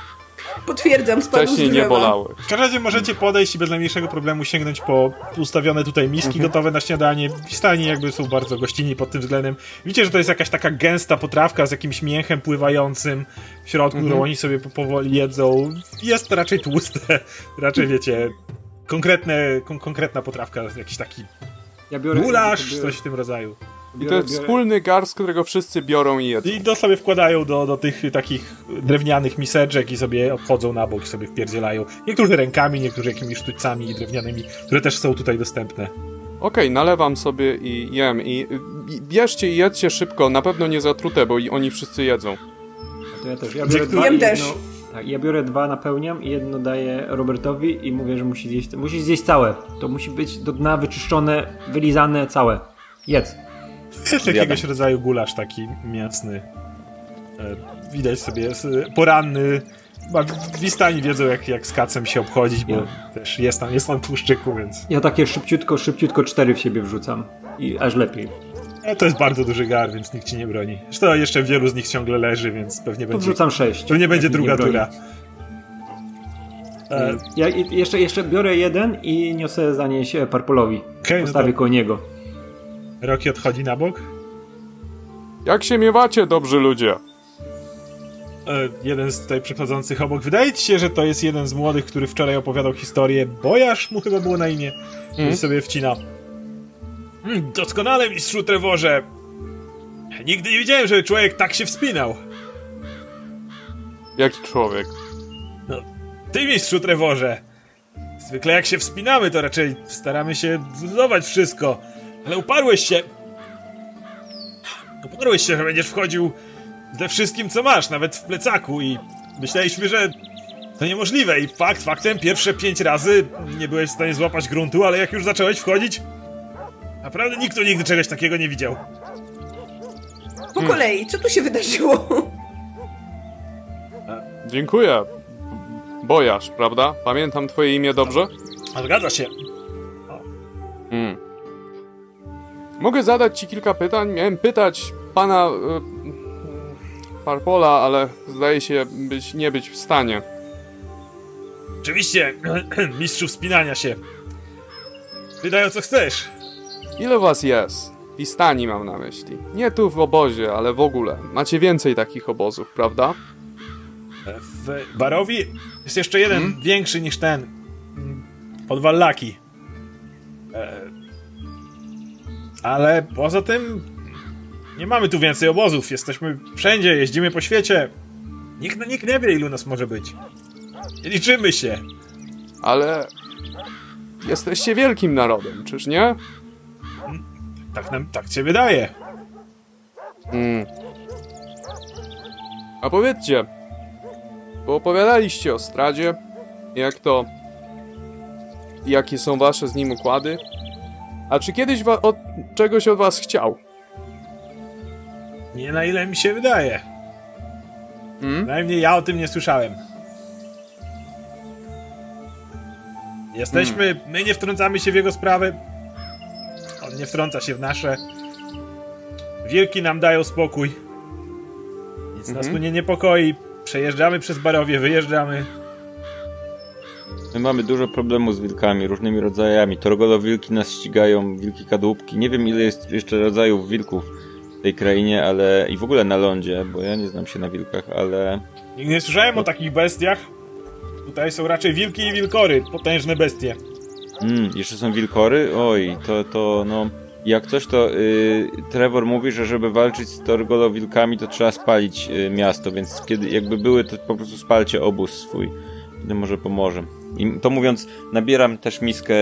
B: Potwierdzam, spadł z
D: Wcześniej nie bolały.
A: W każdym razie możecie podejść i bez najmniejszego problemu sięgnąć po ustawione tutaj miski gotowe na śniadanie. Stani jakby są bardzo gościnni pod tym względem. Widzicie, że to jest jakaś taka gęsta potrawka z jakimś mięchem pływającym w środku, którą oni sobie po- powoli jedzą. Jest raczej tłuste, [laughs] raczej wiecie, konkretne, kon konkretna potrawka, jakiś taki
E: Ja biorę...
A: gulasz,
E: biorę,
A: coś w tym rodzaju.
D: I to jest wspólny gar, z którego wszyscy biorą i jedzą.
A: I to sobie wkładają do, do tych takich drewnianych miseczek i sobie obchodzą na bok i sobie wpierdzielają. Niektórzy rękami, niektórzy jakimiś sztućcami drewnianymi, które też są tutaj dostępne.
D: Okej, nalewam sobie i jem. I, I bierzcie i jedzcie szybko, na pewno nie zatrute, bo i oni wszyscy jedzą.
E: To ja też. Ja biorę
A: Jem
E: dwa i
B: też.
E: jedno, tak, ja biorę dwa, napełniam i jedno daję Robertowi i mówię, że musi zjeść, musi zjeść całe. To musi być do dna wyczyszczone, wylizane całe. Jedz.
A: Jest jakiegoś rodzaju gulasz taki mięsny. E, widać sobie, jest poranny. Wistani wiedzą, jak, jak z kacem się obchodzić, bo
E: Ja.
A: też jest tam, jest tam tłuszczyku, więc...
E: Ja takie szybciutko, szybciutko cztery w siebie wrzucam. I aż lepiej.
A: E, to jest bardzo duży gar, więc nikt ci nie broni. Zresztą jeszcze wielu z nich ciągle leży, więc pewnie będzie,
E: wrzucam sześć.
A: pewnie będzie druga
E: nie
A: tura.
E: Ja jeszcze, jeszcze biorę jeden i niosę zanieść Parpolowi.
A: Okej, no
E: Postawię
A: to-
E: koło niego.
A: Rocky odchodzi na bok.
D: Jak się miewacie, dobrzy ludzie?
A: E, jeden z tutaj przychodzących obok. Wydaje ci się, że to jest jeden z młodych, który wczoraj opowiadał historię. Bojasz mu chyba było na imię. I sobie wcina. Mm, doskonale, mistrzu Trevorze. Nigdy nie widziałem, żeby człowiek tak się wspinał.
D: Jaki człowiek?
A: Ty, mistrzu Trevorze. Zwykle jak się wspinamy, to raczej staramy się zbudować wszystko. Ale uparłeś się. Uparłeś się, że będziesz wchodził ze wszystkim, co masz, nawet w plecaku i myśleliśmy, że to niemożliwe i fakt, faktem, pierwsze pięć razy nie byłeś w stanie złapać gruntu, ale jak już zacząłeś wchodzić, naprawdę nikt tu nigdy czegoś takiego nie widział.
B: Po kolei, co tu się wydarzyło?
D: Dziękuję. Bojasz, prawda? Pamiętam twoje imię dobrze?
A: Zgadza się.
D: Hmm. Mogę zadać ci kilka pytań? Miałem pytać pana y, Parpola, ale zdaje się być, nie być w stanie.
A: Oczywiście, [clears throat] mistrzu wspinania się. Wydaj o co chcesz.
D: Ile was jest? I stani mam na myśli. Nie tu w obozie, ale w ogóle. Macie więcej takich obozów, prawda?
A: W Barowi jest jeszcze jeden większy niż ten. Pod Wallaki. E, Ale poza tym nie mamy tu więcej obozów. Jesteśmy wszędzie, jeździmy po świecie. Nikt, nikt nie wie, ilu nas może być. Liczymy się.
D: Ale jesteście wielkim narodem, czyż nie?
A: Tak nam, tak się wydaje.
D: Mm. A powiedzcie, bo opowiadaliście o Stradzie, jak to, jakie są wasze z nim układy, a czy kiedyś wa- od czegoś od was chciał?
A: Nie na ile mi się wydaje.
D: Mm?
A: Najmniej ja o tym nie słyszałem. Jesteśmy, my nie wtrącamy się w jego sprawy. On nie wtrąca się w nasze. Wilki nam dają spokój. Nic nas tu nie niepokoi. Przejeżdżamy przez barowie, wyjeżdżamy.
C: My mamy dużo problemów z wilkami, różnymi rodzajami. Torgolo-wilki nas ścigają, wilki kadłubki. Nie wiem ile jest jeszcze rodzajów wilków w tej krainie, ale i w ogóle na lądzie, bo ja nie znam się na wilkach, ale
A: Nigdy nie słyszałem o takich bestiach. Tutaj są raczej wilki i wilkory, potężne bestie.
C: Mm, jeszcze są wilkory? Oj, to, to no... Jak coś, to yy, Trevor mówi, że żeby walczyć z torgolowilkami, to trzeba spalić yy, miasto, więc kiedy jakby były, to po prostu spalcie obóz swój. To może pomoże. I to mówiąc, nabieram też miskę,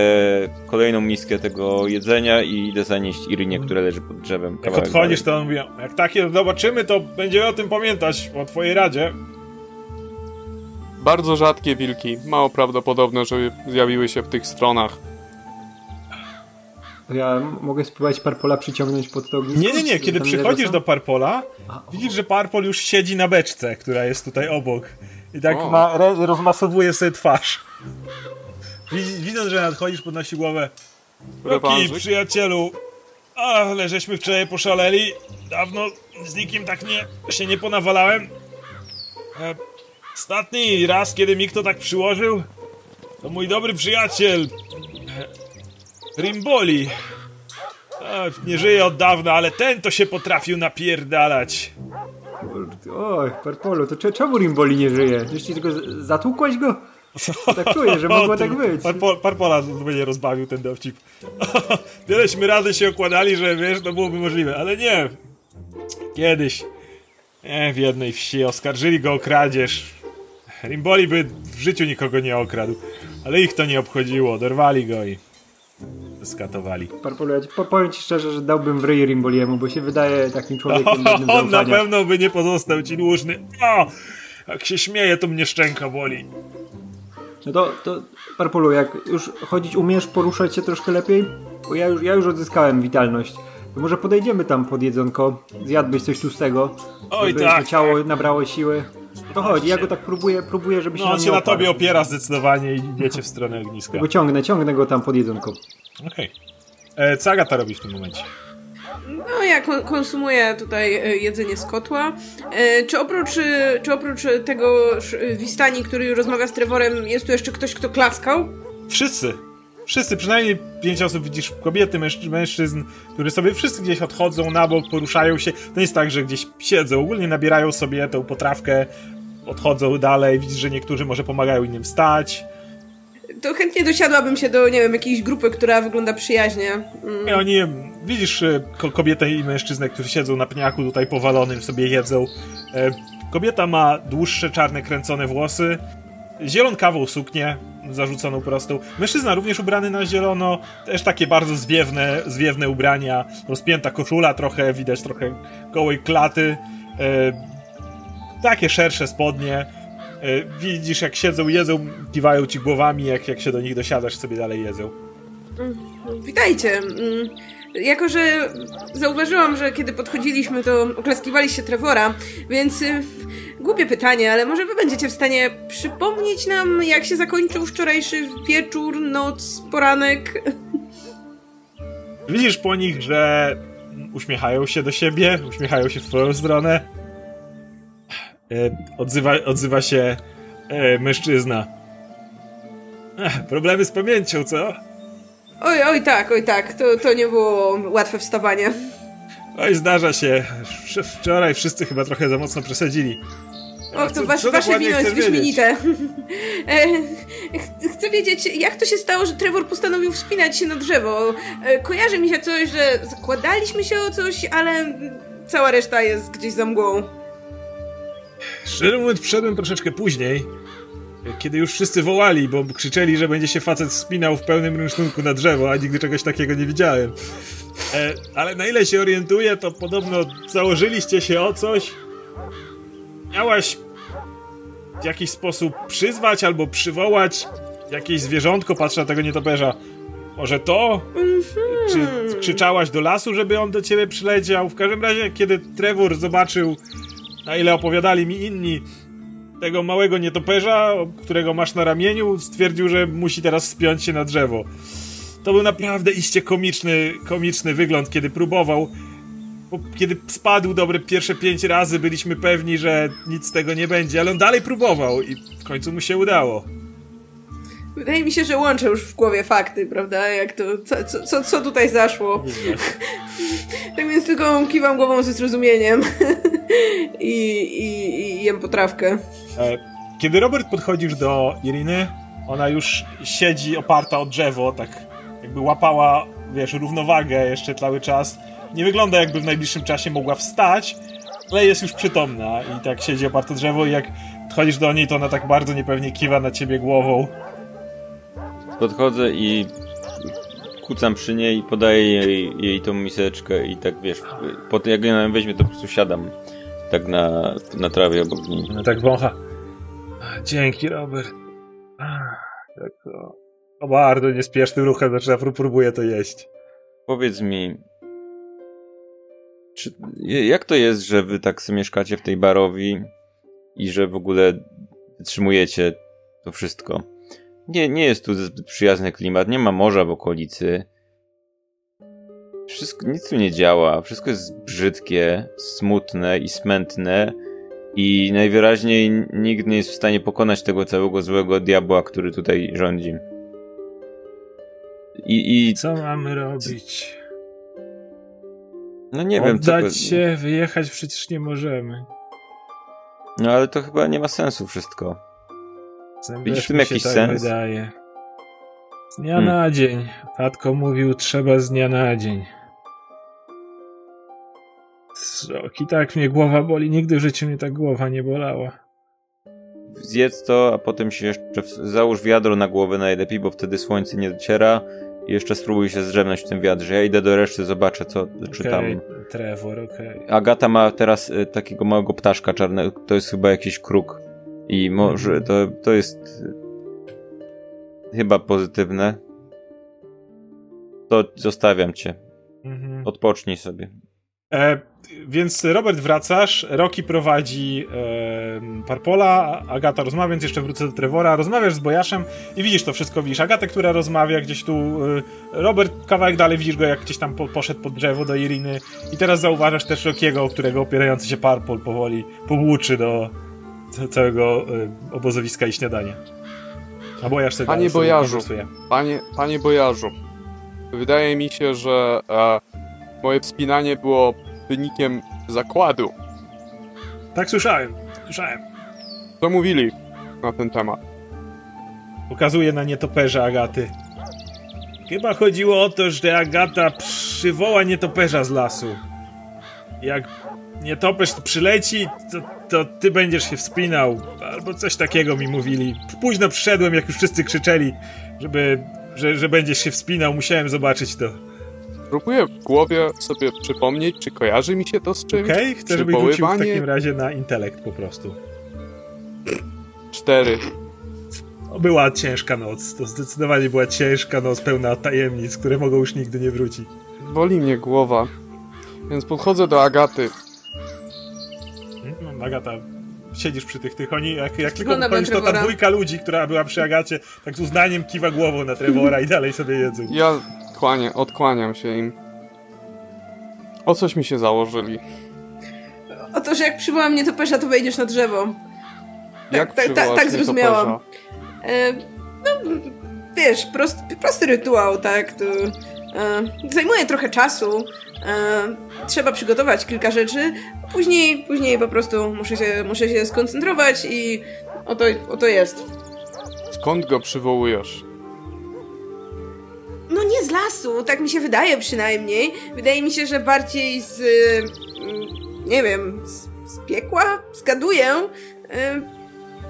C: kolejną miskę tego jedzenia i idę zanieść Irynie, która leży pod drzewem.
A: Jak odchodzisz, to on mówi, jak takie zobaczymy, to będziemy o tym pamiętać, o twojej radzie.
D: Bardzo rzadkie wilki. Mało prawdopodobne, żeby zjawiły się w tych stronach.
E: To ja mogę spróbować Parpola przyciągnąć pod to ognisko?
A: Nie, nie, nie. Kiedy przychodzisz do Parpola, widzisz, że Parpol już siedzi na beczce, która jest tutaj obok. I tak ma, rozmasowuje sobie twarz. Widz- Widząc, że nadchodzisz, podnosi głowę. Roki, przyjacielu, ale żeśmy wczoraj poszaleli. Dawno z nikim tak nie, się nie ponawalałem. E, Ostatni raz, kiedy mi kto tak przyłożył, to mój dobry przyjaciel e, Rimboli. A, nie żyje od dawna, ale ten to się potrafił napierdalać.
E: Oj, Parpolu, to cze- czemu Rimboli nie żyje? Ci tylko zatłukłeś go? Tak czuję, że [laughs] mogło tak być.
A: Parpo, Parpola będzie rozbawił ten dowcip. [laughs] Tyleśmy razy się okładali, że wiesz, to byłoby możliwe, ale nie. Kiedyś e, w jednej wsi oskarżyli go o kradzież. Rimboli by w życiu nikogo nie okradł, ale ich to nie obchodziło. Dorwali go i skatowali.
E: Po- powiem ci szczerze, że dałbym w ryj Rimboliemu, bo się wydaje takim człowiekiem [laughs] godnym
A: On na pewno by nie pozostał ci dłużny. O! Jak się śmieje, to mnie szczęka boli.
E: No to, to Parpolu, jak już chodzić umiesz, poruszać się troszkę lepiej? Bo ja już, ja już odzyskałem witalność. To może podejdziemy tam pod jedzonko, zjadłbyś coś tłustego,
A: Oj,
E: żeby
A: tak.
E: ciało nabrało siły. To chodzi, ja go tak próbuję, próbuję, żeby się
A: No, on się na
E: oparł.
A: tobie opiera zdecydowanie i idziecie w stronę ogniska.
E: Go ciągnę, ciągnę go tam pod jedzonko.
A: Okej. E, Co Agata robi w tym momencie?
B: No, ja kon- konsumuję tutaj e, jedzenie z kotła. E, Czy oprócz, czy oprócz tego Wistani, który rozmawia z Trevorem, jest tu jeszcze ktoś, kto klaskał?
A: Wszyscy. Wszyscy, przynajmniej pięć osób widzisz, kobiety, mężczy- mężczyzn, którzy sobie wszyscy gdzieś odchodzą na bok, poruszają się. To nie jest tak, że gdzieś siedzą, ogólnie nabierają sobie tą potrawkę, odchodzą dalej, widzisz, że niektórzy może pomagają innym wstać.
B: To chętnie dosiadłabym się do, nie wiem, jakiejś grupy, która wygląda przyjaźnie. Mm.
A: I oni, widzisz e, ko- kobietę i mężczyznę, którzy siedzą na pniaku tutaj powalonym, sobie jedzą. E, Kobieta ma dłuższe, czarne, kręcone włosy, zielonkawą suknię, zarzuconą prostą. Mężczyzna również ubrany na zielono, też takie bardzo zwiewne, zwiewne ubrania, rozpięta koszula, trochę widać trochę gołej klaty, e, takie szersze spodnie. E, widzisz, jak siedzą, jedzą, kiwają ci głowami, jak, jak się do nich dosiadasz, sobie dalej jedzą.
B: Witajcie. Mm, Jako, że zauważyłam, że kiedy podchodziliśmy, to oklaskiwaliście Trevora, więc y, głupie pytanie, ale może wy będziecie w stanie przypomnieć nam, jak się zakończył wczorajszy wieczór, noc, poranek?
A: Widzisz po nich, że uśmiechają się do siebie, uśmiechają się w twoją stronę. E, odzywa, odzywa się e, mężczyzna. Problemy z pamięcią, co?
B: Oj, oj tak, oj tak, to, to nie było łatwe wstawanie.
A: Oj, zdarza się. Wczoraj wszyscy chyba trochę za mocno przesadzili.
B: Och, to
A: co
B: wasze wino jest wyśmienite. Ch- Chcę wiedzieć, jak to się stało, że Trevor postanowił wspinać się na drzewo. E, Kojarzy mi się coś, że zakładaliśmy się o coś, ale cała reszta jest gdzieś za mgłą.
A: Szczerze mówiąc, wszedłem troszeczkę później, kiedy już wszyscy wołali, bo krzyczeli, że będzie się facet wspinał w pełnym rynsztunku na drzewo, a nigdy czegoś takiego nie widziałem. E, ale na ile się orientuję, to podobno założyliście się o coś. Miałaś w jakiś sposób przyzwać albo przywołać jakieś zwierzątko, patrzę na tego nietoperza. Może to? Czy krzyczałaś do lasu, żeby on do ciebie przyleciał? W każdym razie, kiedy Trevor zobaczył, na ile opowiadali mi inni, tego małego nietoperza, którego masz na ramieniu, stwierdził, że musi teraz spiąć się na drzewo. To był naprawdę iście komiczny, komiczny wygląd, kiedy próbował. Bo kiedy spadł dobre pierwsze pięć razy, byliśmy pewni, że nic z tego nie będzie, ale on dalej próbował i w końcu mu się udało.
B: Wydaje mi się, że łączę już w głowie fakty, prawda? Jak to, co, co- co, tutaj zaszło. [laughs] Tak więc tylko kiwam głową ze zrozumieniem [laughs] i, i, i jem potrawkę.
A: E, Kiedy Robert podchodzisz do Iriny, Ona już siedzi oparta o drzewo, tak jakby łapała, wiesz, równowagę jeszcze cały czas. Nie wygląda jakby w najbliższym czasie mogła wstać, ale jest już przytomna i tak siedzi oparta o drzewo i jak podchodzisz do niej, to ona tak bardzo niepewnie kiwa na ciebie głową.
C: Podchodzę i kucam przy niej i podaję jej, jej tą miseczkę i tak wiesz, po tym jak ją weźmie, to po prostu siadam tak na, na trawie obok niej.
A: No tak wącha. Dzięki, Robert. Tak, o, o bardzo niespiesznym ruchem zaczyna, próbuje to jeść.
C: Powiedz mi, czy, jak to jest, że wy tak mieszkacie w tej barowi i że w ogóle wytrzymujecie to wszystko? Nie, nie jest tu zbyt przyjazny klimat, nie ma morza w okolicy. Wszystko, nic tu nie działa, wszystko jest brzydkie, smutne i smętne i najwyraźniej nikt nie jest w stanie pokonać tego całego złego diabła, który tutaj rządzi.
A: I, i... Co mamy robić?
C: No nie
A: Oddać
C: wiem, co...
A: Oddać się, wyjechać przecież nie możemy.
C: No ale to chyba nie ma sensu wszystko. Widzisz w tym jakiś
A: tak
C: sens?
A: Wydaje. Z dnia hmm. na dzień. Tatko mówił, trzeba z dnia na dzień. I tak mnie głowa boli. Nigdy w życiu mnie tak głowa nie bolała.
C: Zjedz to, a potem się jeszcze załóż wiadro na głowę najlepiej, bo wtedy słońce nie dociera i jeszcze spróbuj się zdrzemnąć w tym wiadrze. Ja idę do reszty, zobaczę co, okay, czy tam...
A: Trevor, okej. Okay.
C: Agata ma teraz y, takiego małego ptaszka czarnego, to jest chyba jakiś kruk. I może mhm. to, to jest chyba pozytywne. To zostawiam cię. Mhm. Odpocznij sobie.
A: E, więc Robert wracasz, Rocky prowadzi e, Parpola, Agata rozmawia, więc jeszcze wrócę do Trevora, rozmawiasz z Bojaszem i widzisz to wszystko, widzisz Agatę, która rozmawia gdzieś tu, e, Robert kawałek dalej, widzisz go jak gdzieś tam po, poszedł pod drzewo do Iriny i teraz zauważasz też Rockiego, którego opierający się Parpol powoli powłóczy do całego e, obozowiska i śniadania. A Bojasz sobie
D: Panie Bojarzu, panie, panie Bojarzu, wydaje mi się, że e, moje wspinanie było wynikiem zakładu.
A: Tak słyszałem, słyszałem.
D: Co mówili na ten temat?
A: Pokazuje na nietoperza Agaty. Chyba chodziło o to, że Agata przywoła nietoperza z lasu. Jak nietoperz przyleci, to, to ty będziesz się wspinał. Albo coś takiego mi mówili. Późno przyszedłem, jak już wszyscy krzyczeli, żeby, że, że będziesz się wspinał. Musiałem zobaczyć to.
D: Próbuję w głowie sobie przypomnieć, czy kojarzy mi się to z czymś.
A: Okej, okay, chcę, żebyś rzucił w takim razie na intelekt po prostu.
D: Cztery.
A: Była ciężka noc. To zdecydowanie była ciężka noc, pełna tajemnic, które mogą już nigdy nie wrócić.
D: Boli mnie głowa. Więc podchodzę do Agaty.
A: Agata, siedzisz przy tych tych, oni, jak, jak tylko podchodzisz, to ta dwójka ludzi, która była przy Agacie, tak z uznaniem kiwa głową na Trevora i dalej sobie jedzą.
D: Ja Kłania, odkłaniam się im. O coś mi się założyli.
B: Otóż jak przywołam nietoperza, to wejdziesz na drzewo.
D: Jak tak, tak, tak zrozumiałam. E,
B: no, wiesz, prost, prosty rytuał, tak. To, e, zajmuje trochę czasu. E, trzeba przygotować kilka rzeczy. Później, później po prostu muszę się, muszę się skoncentrować i oto, oto jest.
D: Skąd go przywołujesz?
B: No nie z lasu, tak mi się wydaje przynajmniej. Wydaje mi się, że bardziej z... Mm, nie wiem, z, z piekła? Zgaduję.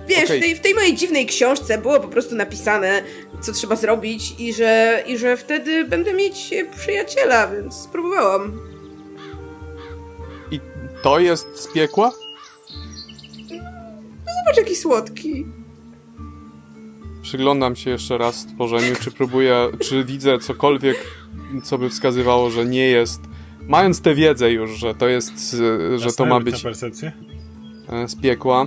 B: Wiesz, okay. w, tej, w tej mojej dziwnej książce było po prostu napisane, co trzeba zrobić i że, i że wtedy będę mieć przyjaciela, więc spróbowałam.
D: I to jest z piekła?
B: No zobacz, jaki słodki.
D: Przyglądam się jeszcze raz stworzeniu, czy próbuję, czy widzę cokolwiek, co by wskazywało, że nie jest. Mając tę wiedzę już, że to jest, że to ma być e, z piekła.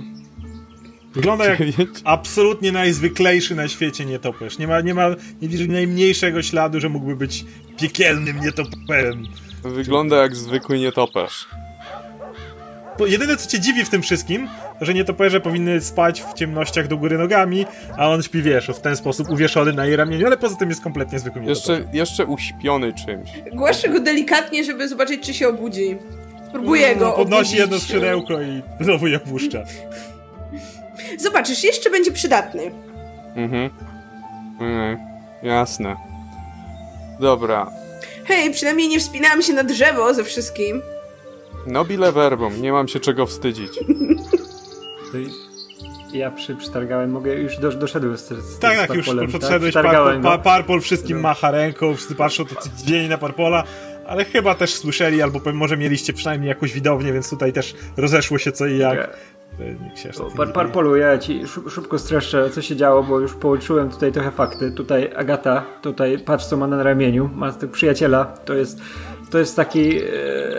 A: Wygląda jak absolutnie najzwyklejszy na świecie nietoperz. Nie ma, nie ma nie widzę najmniejszego śladu, że mógłby być piekielnym nietoperzem.
D: Wygląda jak zwykły nietoperz.
A: Jedyne co cię dziwi w tym wszystkim, że nietoperze powinny spać w ciemnościach do góry nogami, a on śpi, wiesz, w ten sposób uwieszony na jej ramieniu, ale poza tym jest kompletnie zwykłym
D: jeszcze, jeszcze uśpiony czymś.
B: Głaszczę go delikatnie, żeby zobaczyć, czy się obudzi. Próbuję no, go
A: Podnosi obudzić. jedno skrzydełko i znowu je puszcza.
B: Zobaczysz, jeszcze będzie przydatny.
D: Mhm. Mm, jasne. Dobra.
B: Hej, przynajmniej nie wspinałam się na drzewo ze wszystkim.
D: Nobile verbum, nie mam się czego wstydzić. [laughs]
E: Ja przy, przytargałem, mogę, już do, doszedłem z, z
A: Tak,
E: z
A: tak, już
E: Parpolem,
A: podszedłeś,
E: Przytargałem
A: Parpol, pa, Parpol wszystkim
E: No.
A: macha ręką, wszyscy patrzą, to dźwięk na Parpola, ale chyba też słyszeli, albo może mieliście przynajmniej jakąś widownię, więc tutaj też rozeszło się co i jak.
E: Nie.
A: Tak nie
E: Par. Parpolu, ja ci szybko streszczę, co się działo, bo już połączyłem tutaj trochę fakty. Tutaj Agata, tutaj patrz co ma na ramieniu, ma tego przyjaciela, to jest, to jest taki e,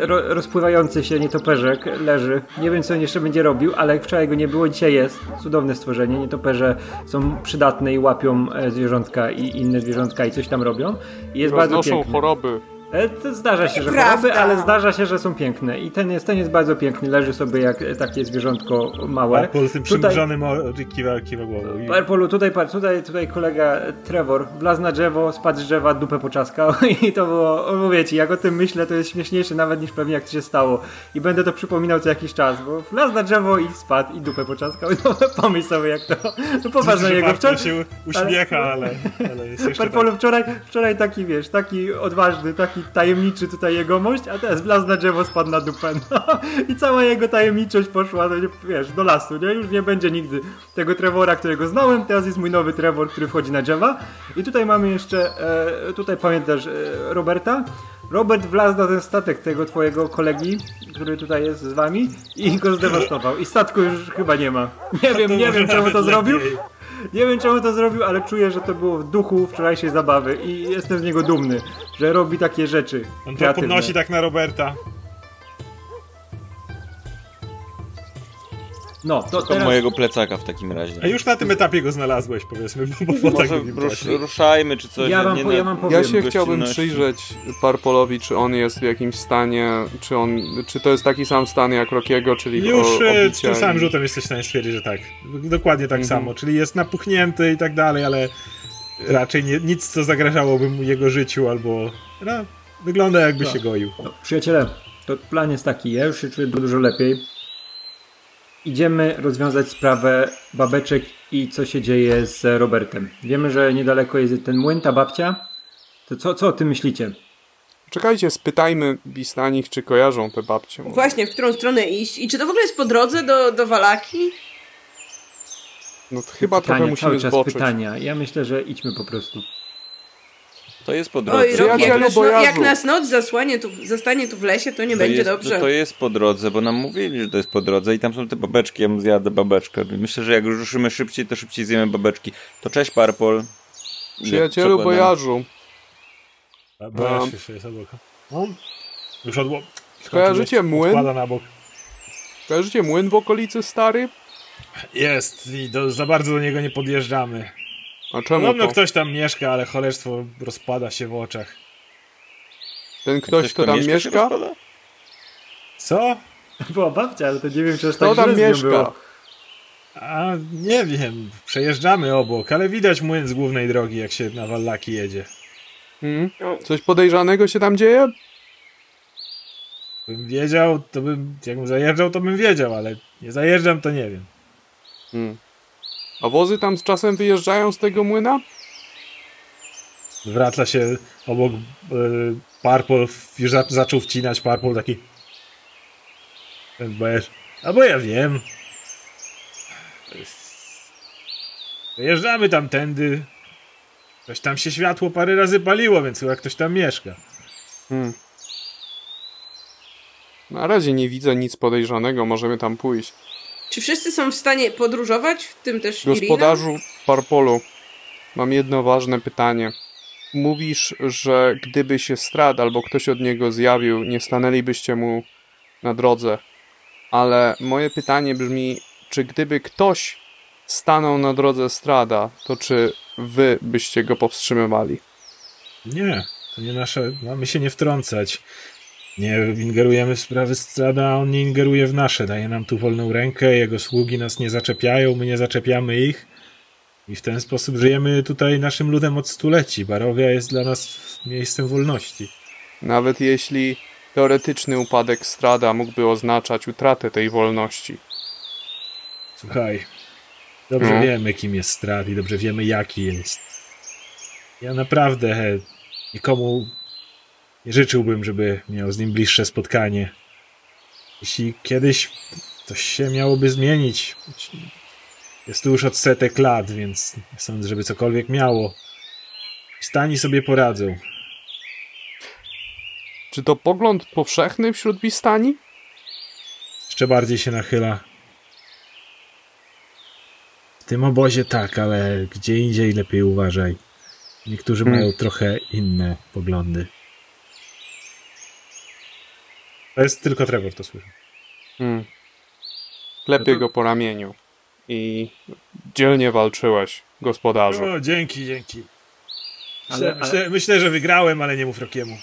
E: ro, rozpływający się nietoperzek, leży. Nie wiem co on jeszcze będzie robił, ale wczoraj go nie było, dzisiaj jest. Cudowne stworzenie, nietoperze są przydatne i łapią e, zwierzątka i inne zwierzątka i coś tam robią. I jest bardzo
D: Roznoszą
E: piękny.
D: choroby.
E: E, zdarza się, że choroby, ale zdarza się, że są piękne. I ten jest, ten jest bardzo piękny, leży sobie jak e, takie zwierzątko małe.
A: Parpol tym
E: Tutaj-
A: przymrużonym o- kiwa, kiwa głową. I...
E: Purpolu, tutaj, tutaj, tutaj kolega Trevor wlazł na drzewo, spadł z drzewa, dupę poczaskał [laughs] i to było, o, mówię ci, jak o tym myślę, to jest śmieszniejsze nawet niż pewnie jak to się stało. I będę to przypominał co jakiś czas, bo wlazł na drzewo i spadł i dupę poczaskał. [laughs] No, pomyśl sobie jak to, no niego.
A: Parpol
E: Wczoraj,
A: się uśmiecha, ale, ale jest [laughs] jeszcze
E: Purpolu,
A: tak.
E: wczoraj, wczoraj taki, wiesz, taki odważny, taki tajemniczy tutaj jegomość, a teraz wlazł na drzewo, spadł na dupę. [laughs] No, I cała jego tajemniczość poszła, no, nie, wiesz, do lasu, nie? Już nie będzie nigdy tego Trevora, którego znałem, teraz jest mój nowy Trevor, który wchodzi na drzewa. I tutaj mamy jeszcze, e, tutaj pamiętasz e, Roberta? Robert wlazł na ten statek tego twojego kolegi, który tutaj jest z wami i go zdewastował. I statku już chyba nie ma. Nie wiem, nie wiem czemu to zrobił. Nie wiem czemu to zrobił, ale czuję, że to było w duchu wczorajszej zabawy i jestem z niego dumny, że robi takie rzeczy.
A: On to podnosi tak na Roberta.
E: No, to
C: Do
E: teraz...
C: mojego plecaka w takim razie.
A: A już na tym etapie go znalazłeś, powiedzmy, bo, bo, tak
C: Może
A: nie
C: rusz, ruszajmy, czy coś.
E: Ja wam,
C: nie
E: po, ja wam powiem.
D: Ja się chciałbym przyjrzeć Parpolowi, czy on jest w jakimś stanie, czy on, czy to jest taki sam stan jak Rokiego, czyli
A: Już
D: o,
A: e, z tym samym rzutem jesteś w stanie stwierdzić, że tak. Dokładnie tak
D: Mhm.
A: samo, czyli jest napuchnięty i tak dalej, ale raczej nie, nic, co zagrażałoby mu jego życiu, albo no, wygląda jakby
E: Tak.
A: się goił.
E: No, przyjaciele, to plan jest taki, ja już się czuję dużo lepiej. Idziemy rozwiązać sprawę babeczek i co się dzieje z Robertem. Wiemy, że niedaleko jest ten młyn, ta babcia. To co, co o tym myślicie?
D: Czekajcie, spytajmy Bistanich, czy kojarzą te babcie. może.
B: Właśnie, w którą stronę iść? I czy to w ogóle jest po drodze do, do Walaki?
D: No to chyba trochę
E: Pytania,
D: musimy
E: cały czas
D: zboczyć.
E: pytania. Ja myślę, że idźmy po prostu.
C: To jest po
B: Oj,
C: drodze.
D: Przyjacielu
B: jak, nas, no,
D: bojarzu.
B: jak nas noc zasłanie tu, zostanie tu w lesie, to nie
C: To
B: będzie
C: jest,
B: dobrze.
C: To jest po drodze, bo nam mówili, że to jest po drodze i tam są te babeczki, ja bym zjadł babeczkę. Myślę, że jak ruszymy szybciej, to szybciej zjemy babeczki. To cześć Parpol.
D: Przyjacielu bojarzu,
A: ja
D: Um.
A: się, się jest obok. No, już odło...
D: Kojarzycie młyn?
A: Składa na bok.
D: kojarzycie młyn w okolicy stary?
A: Jest i do, za bardzo do niego nie podjeżdżamy.
D: A czemu
A: Podobno
D: to?
A: ktoś tam mieszka, ale cholerstwo rozpada się w oczach.
D: Ten ktoś, kto
C: tam
D: mieszka?
C: rozpada?
A: Co? [laughs]
E: Była babcia, ale to nie wiem, czy aż
D: Kto
E: tak
D: tam
E: źle z nią
D: mieszka?
E: było.
A: A nie wiem, przejeżdżamy obok, ale widać młyn z głównej drogi, jak się na Wallaki jedzie.
D: Hmm? Coś podejrzanego się tam dzieje?
A: Bym wiedział, to bym, jakbym zajeżdżał, to bym wiedział, ale nie zajeżdżam, to nie wiem.
D: Hmm. A wozy tam z czasem wyjeżdżają z tego młyna?
A: Wraca się obok y, Parpol, już za, zaczął wcinać Parpol taki... Ten bojarz. Albo ja wiem. Wyjeżdżamy tamtędy. Coś tam się światło parę razy paliło, więc chyba ktoś tam mieszka.
D: Hmm. Na razie nie widzę nic podejrzanego, możemy tam pójść.
B: Czy wszyscy są w stanie podróżować, w tym też Irina?
D: Gospodarzu Parpolu, mam jedno ważne pytanie. Mówisz, że gdyby się Strad albo ktoś od niego zjawił, nie stanęlibyście mu na drodze. Ale moje pytanie brzmi, czy gdyby ktoś stanął na drodze Strada, to czy wy byście go powstrzymywali?
A: Nie, to nie nasze. Mamy się nie wtrącać. Nie ingerujemy w sprawy strada, on nie ingeruje w nasze. Daje nam tu wolną rękę, jego sługi nas nie zaczepiają, my nie zaczepiamy ich. I w ten sposób żyjemy tutaj naszym ludem od stuleci. Barowia jest dla nas miejscem wolności.
D: Nawet jeśli teoretyczny upadek Strada mógłby oznaczać utratę tej wolności.
A: Słuchaj, dobrze
D: Mhm.
A: wiemy, kim jest strad i dobrze wiemy, jaki jest. Ja naprawdę nikomu życzyłbym, żeby miał z nim bliższe spotkanie. Jeśli kiedyś coś się miałoby zmienić, jest to już od setek lat, więc nie sądzę, żeby cokolwiek miało. Stani sobie poradzą.
D: Czy to pogląd powszechny wśród Bistani?
A: Jeszcze bardziej się nachyla. W tym obozie tak, ale gdzie indziej lepiej uważaj. Niektórzy
D: Hmm.
A: mają trochę inne poglądy. To jest tylko Trevor, to słyszę.
D: Hmm. Klepię
E: No to-
D: go po ramieniu. I dzielnie walczyłeś, gospodarzu.
A: O, dzięki, dzięki.
E: Ale-
A: Myślę,
E: ale-
A: myślę, myślę, że wygrałem, ale nie mów Rokiemu.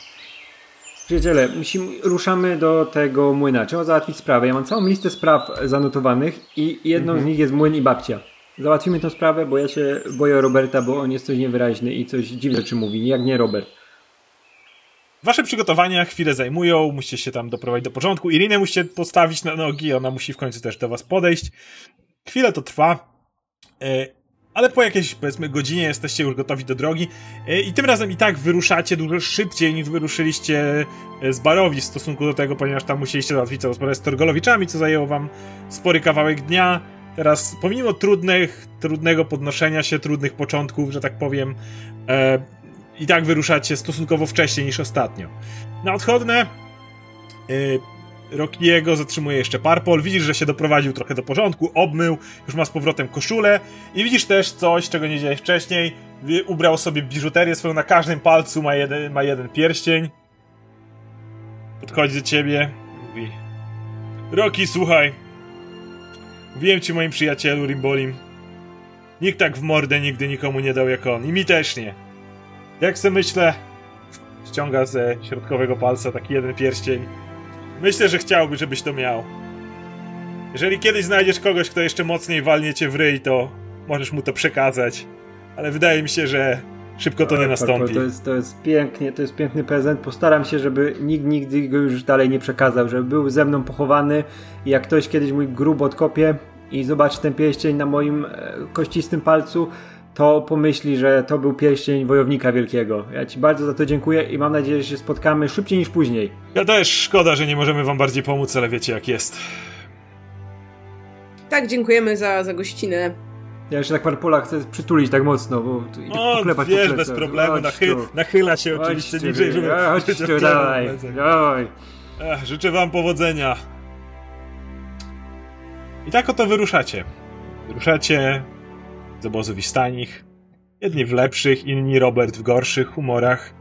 E: Przyjaciele, musimy, ruszamy do tego młyna. Trzeba załatwić sprawę. Ja mam całą listę spraw zanotowanych i jedną
A: Mhm.
E: z nich jest młyn i babcia. Załatwimy tę sprawę, bo ja się boję Roberta, bo on jest coś niewyraźny i coś dziwne rzeczy mówi, jak nie Robert.
A: Wasze przygotowania chwilę zajmują, musicie się tam doprowadzić do porządku. Irinę musicie postawić na nogi, ona musi w końcu też do was podejść. Chwilę to trwa, e, ale po jakiejś, powiedzmy, godzinie jesteście już gotowi do drogi e, i tym razem i tak wyruszacie dużo szybciej niż wyruszyliście e, z Barowi w stosunku do tego, ponieważ tam musieliście załatwić całą sprawę z Torgolowiczami, co zajęło wam spory kawałek dnia. Teraz, pomimo trudnych, trudnego podnoszenia się, trudnych początków, że tak powiem, i tak wyruszacie stosunkowo wcześniej niż ostatnio. Na odchodne yy, Rockiego zatrzymuje jeszcze Parpol. Widzisz, że się doprowadził trochę do porządku, obmył, już ma z powrotem koszulę i widzisz też coś, czego nie wiedziałeś wcześniej. Ubrał sobie biżuterię swoją, na każdym palcu ma jeden, ma jeden pierścień. Podchodzi do ciebie, mówi Rocky, słuchaj. Mówiłem ci moim przyjacielu Rimbolim. Nikt tak w mordę nigdy nikomu nie dał jak on. I mi też nie. Jak sobie myślę, ściąga ze środkowego palca taki jeden pierścień. Myślę, że chciałby, żebyś to miał. Jeżeli kiedyś znajdziesz kogoś, kto jeszcze mocniej walnie cię w ryj, to możesz mu to przekazać. Ale wydaje mi się, że szybko to nie
E: Oj,
A: nastąpi.
E: Parpol, To jest, to jest pięknie, to jest piękny prezent. Postaram się, żeby nikt nigdy go już dalej nie przekazał, żeby był ze mną pochowany i jak ktoś kiedyś mój grób odkopie i zobaczy ten pierścień na moim e, kościstym palcu, to pomyśli, że to był pierścień wojownika wielkiego. Ja ci bardzo za to dziękuję i mam nadzieję, że się spotkamy szybciej niż później.
A: Ja też szkoda, że nie możemy wam bardziej pomóc, ale wiecie jak jest.
B: Tak, dziękujemy za, za gościnę.
E: Ja jeszcze tak Parpola chcę przytulić tak mocno, bo tu- i
A: O,
E: poklepać po
A: wiesz, bez problemu, nachy nachyla się
E: Chodź
A: oczywiście
E: tu,
A: niżej, żeby...
E: Chodź tu, dawaj, dawaj.
A: Ech, życzę wam powodzenia. I tak oto wyruszacie. Wyruszacie z obozu Wistanich. Jedni w lepszych, inni Robert w gorszych humorach.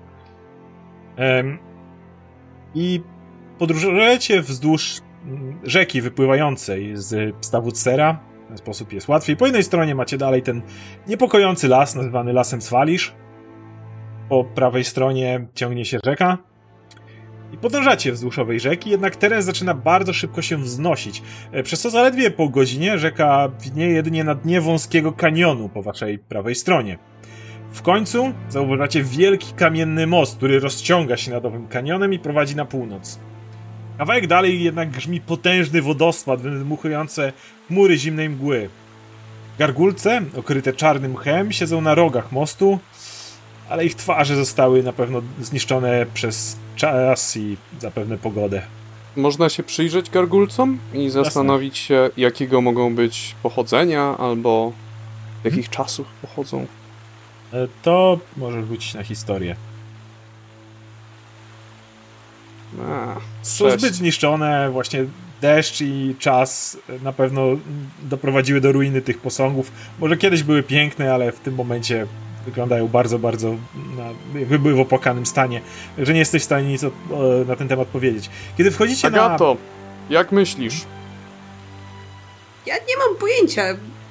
A: Em, I podróżujecie wzdłuż mm, rzeki wypływającej z Stawucera. W ten sposób jest łatwiej. Po jednej stronie macie dalej ten niepokojący las, nazywany Lasem Swalisz. Po prawej stronie ciągnie się rzeka. I podążacie wzdłuż owej rzeki, jednak teren zaczyna bardzo szybko się wznosić. E, Przez co zaledwie po godzinie rzeka widnieje jedynie na dnie wąskiego kanionu po waszej prawej stronie. W końcu zauważacie wielki kamienny most, który rozciąga się nad owym kanionem i prowadzi na północ. Kawałek dalej jednak grzmi potężny wodospad, wydmuchujące chmury zimnej mgły. Gargulce, okryte czarnym mchem, siedzą na rogach mostu, ale ich twarze zostały na pewno zniszczone przez czas i zapewne pogodę.
D: Można się przyjrzeć gargulcom i zastanowić się, jakiego mogą być pochodzenia, albo z jakich czasów pochodzą.
A: E, To może rzucić na historię.
D: A,
A: Są zbyt zniszczone, właśnie deszcz i czas na pewno doprowadziły do ruiny tych posągów. Może kiedyś były piękne, ale w tym momencie wyglądają bardzo, bardzo na, jakby były w opłakanym stanie, że nie jesteś w stanie nic o, o, na ten temat powiedzieć. Kiedy wchodzicie
D: Agato, jak myślisz?
B: Ja nie mam pojęcia.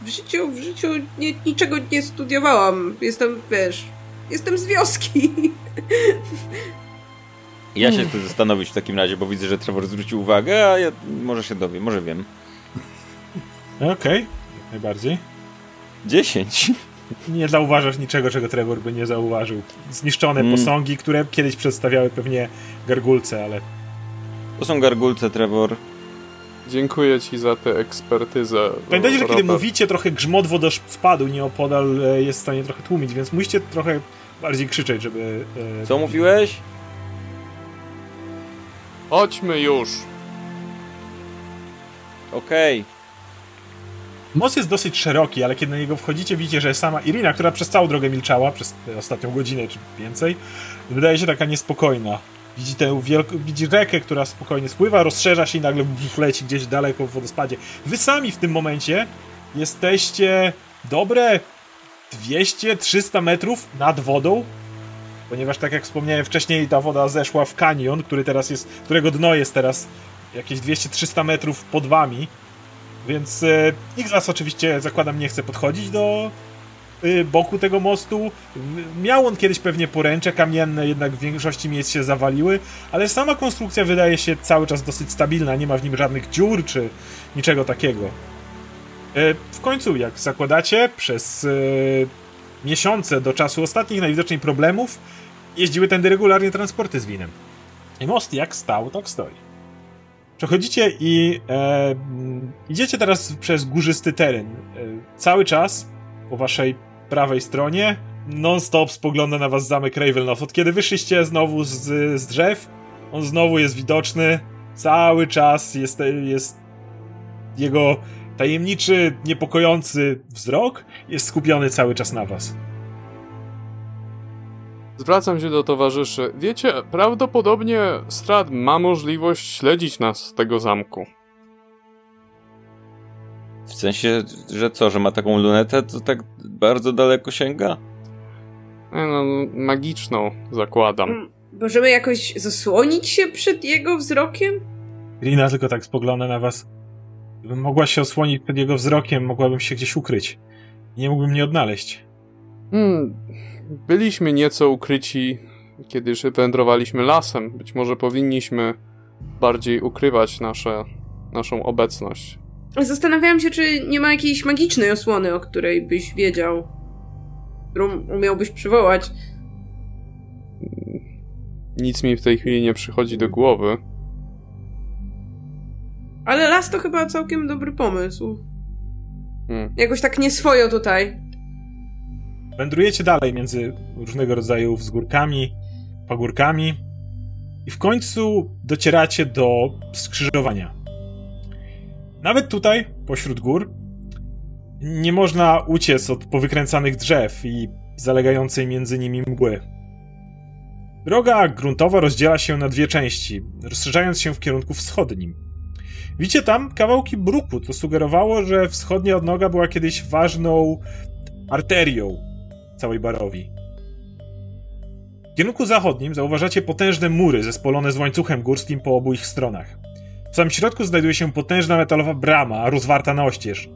B: W życiu, w życiu nie, niczego nie studiowałam. Jestem, wiesz, jestem z wioski.
C: Ja się chcę zastanowić w takim razie, bo widzę, że Trevor zwrócił uwagę, a ja może się dowiem, może wiem.
A: na... Okej, jak najbardziej.
C: 10.
A: Nie zauważasz niczego, czego Trevor by nie zauważył. Zniszczone
C: Mm.
A: posągi, które kiedyś przedstawiały pewnie gargulce, ale
C: To są gargulce, Trevor.
D: Dziękuję ci za tę ekspertyzę.
A: Pamiętajcie, że kiedy mówicie, trochę grzmot wodospadu nieopodal e, jest w stanie trochę tłumić, więc musicie trochę bardziej krzyczeć, żeby... E,
C: Co mówiłeś?
D: Chodźmy już.
C: Okej.
A: Most jest dosyć szeroki, ale kiedy na niego wchodzicie, widzicie, że sama Irina, która przez całą drogę milczała, przez ostatnią godzinę czy więcej, wydaje się taka niespokojna. Widzi tę wielką, widzi rzekę, która spokojnie spływa, rozszerza się i nagle leci gdzieś daleko w wodospadzie. Wy sami w tym momencie jesteście dobre 200-300 metrów nad wodą, ponieważ tak jak wspomniałem wcześniej, ta woda zeszła w kanion, który teraz jest, którego dno jest teraz jakieś 200-300 metrów pod wami. Więc e, nikt z was oczywiście, zakładam, nie chce podchodzić do y, boku tego mostu. Miał on kiedyś pewnie poręcze kamienne, jednak w większości miejsc się zawaliły, ale sama konstrukcja wydaje się cały czas dosyć stabilna, nie ma w nim żadnych dziur czy niczego takiego. E, w końcu, jak zakładacie, przez e, miesiące do czasu ostatnich najwidoczniej problemów jeździły tędy regularnie transporty z winem. I most jak stał, tak stoi. Przechodzicie i e, idziecie teraz przez górzysty teren. E, cały czas po waszej prawej stronie non-stop spogląda na was zamek Ravenloft. Od kiedy wyszliście znowu z, z drzew, on znowu jest widoczny. Cały czas jest, jest jego tajemniczy, niepokojący wzrok jest skupiony cały czas na was.
D: Zwracam się do towarzyszy. Wiecie, prawdopodobnie Strad ma możliwość śledzić nas z tego zamku.
C: W sensie, że co, że ma taką lunetę, to tak bardzo daleko sięga?
D: No, magiczną, zakładam. Mm,
B: możemy jakoś zasłonić się przed jego wzrokiem?
A: Rina tylko tak spogląda na was. Gdybym mogła się osłonić przed jego wzrokiem, mogłabym się gdzieś ukryć. Nie mógłbym mnie odnaleźć.
D: Hmm, byliśmy nieco ukryci, kiedy wędrowaliśmy lasem. Być może powinniśmy bardziej ukrywać nasze, naszą obecność.
B: Zastanawiałam się, czy nie ma jakiejś magicznej osłony, o której byś wiedział, którą umiałbyś przywołać.
D: Nic mi w tej chwili nie przychodzi do głowy.
B: Ale las to chyba całkiem dobry pomysł. Hmm. Jakoś tak nieswojo tutaj.
A: Wędrujecie dalej między różnego rodzaju wzgórkami, pagórkami i w końcu docieracie do skrzyżowania. Nawet tutaj, pośród gór, nie można uciec od powykręcanych drzew i zalegającej między nimi mgły. Droga gruntowa rozdziela się na dwie części, rozszerzając się w kierunku wschodnim. Widzicie tam kawałki bruku, to sugerowało, że wschodnia odnoga była kiedyś ważną arterią całej Barowi. W kierunku zachodnim zauważacie potężne mury zespolone z łańcuchem górskim po obu ich stronach. W samym środku znajduje się potężna metalowa brama, rozwarta na oścież.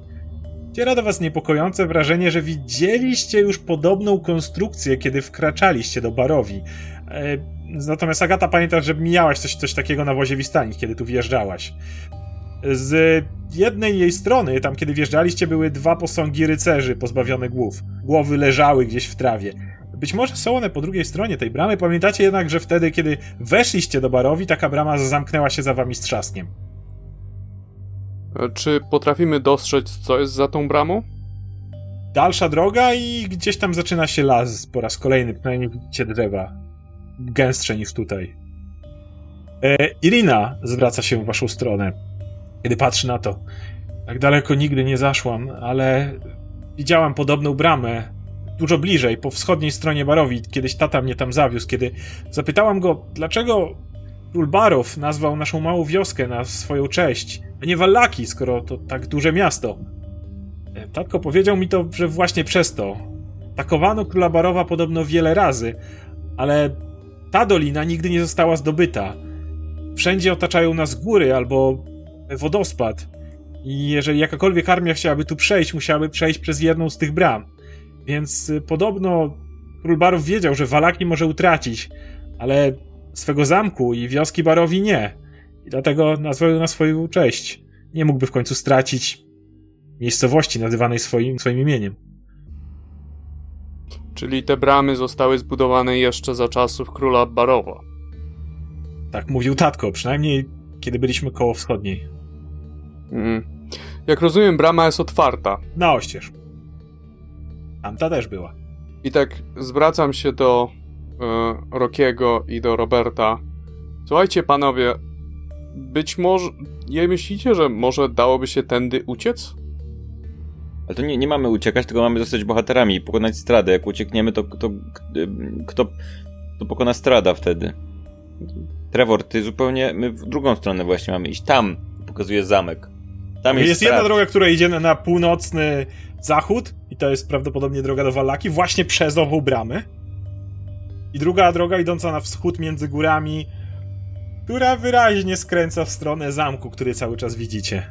A: Ciera do was niepokojące wrażenie, że widzieliście już podobną konstrukcję, kiedy wkraczaliście do Barowi. E, natomiast Agata pamiętasz, że mijałaś coś, coś takiego na wozie Wistani, kiedy tu wjeżdżałaś. Z jednej jej strony, tam kiedy wjeżdżaliście, były dwa posągi rycerzy pozbawione głów. Głowy leżały gdzieś w trawie. Być może są one po drugiej stronie tej bramy. Pamiętacie jednak, że wtedy, kiedy weszliście do barowi, taka brama zamknęła się za wami z trzaskiem.
D: E, czy potrafimy dostrzec, co jest za tą bramą?
A: Dalsza droga i gdzieś tam zaczyna się las po raz kolejny, przynajmniej widzicie drzewa. Gęstsze niż tutaj. E, Irina zwraca się w waszą stronę kiedy patrzy na to. Tak daleko nigdy nie zaszłam, ale widziałam podobną bramę dużo bliżej, po wschodniej stronie Barowi. Kiedyś tata mnie tam zawiózł, kiedy zapytałam go, dlaczego król Barow nazwał naszą małą wioskę na swoją cześć, a nie Wallaki, skoro to tak duże miasto. E, tatko powiedział mi to, że właśnie przez to. Takowano króla Barowa podobno wiele razy, ale ta dolina nigdy nie została zdobyta. Wszędzie otaczają nas góry albo wodospad. I jeżeli jakakolwiek armia chciałaby tu przejść, musiałaby przejść przez jedną z tych bram. Więc y, podobno król Barów wiedział, że Walaki może utracić, ale swego zamku i wioski Barowi nie. I dlatego nazwał ją na swoją cześć. Nie mógłby w końcu stracić miejscowości nazywanej swoim, swoim imieniem.
D: Czyli te bramy zostały zbudowane jeszcze za czasów króla Barowa.
A: Tak mówił tatko, przynajmniej kiedy byliśmy koło wschodniej.
D: Mm. Jak rozumiem, brama jest otwarta.
A: Na oścież. Tamta też była.
D: I tak zwracam się do y, Rokiego i do Roberta. Słuchajcie, panowie, być może. Nie myślicie, że może dałoby się tędy uciec?
C: Ale to nie, nie mamy uciekać, tylko mamy zostać bohaterami i pokonać stradę. Jak uciekniemy, to, to kto, kto pokona strada wtedy? Trevor, ty zupełnie. My w drugą stronę właśnie mamy iść. Tam pokazuje zamek. Tam jest,
A: jest jedna droga, która idzie na, północny zachód i to jest prawdopodobnie droga do Wallaki, właśnie przez ową bramę. I druga droga idąca na wschód między górami, która wyraźnie skręca w stronę zamku, który cały czas widzicie.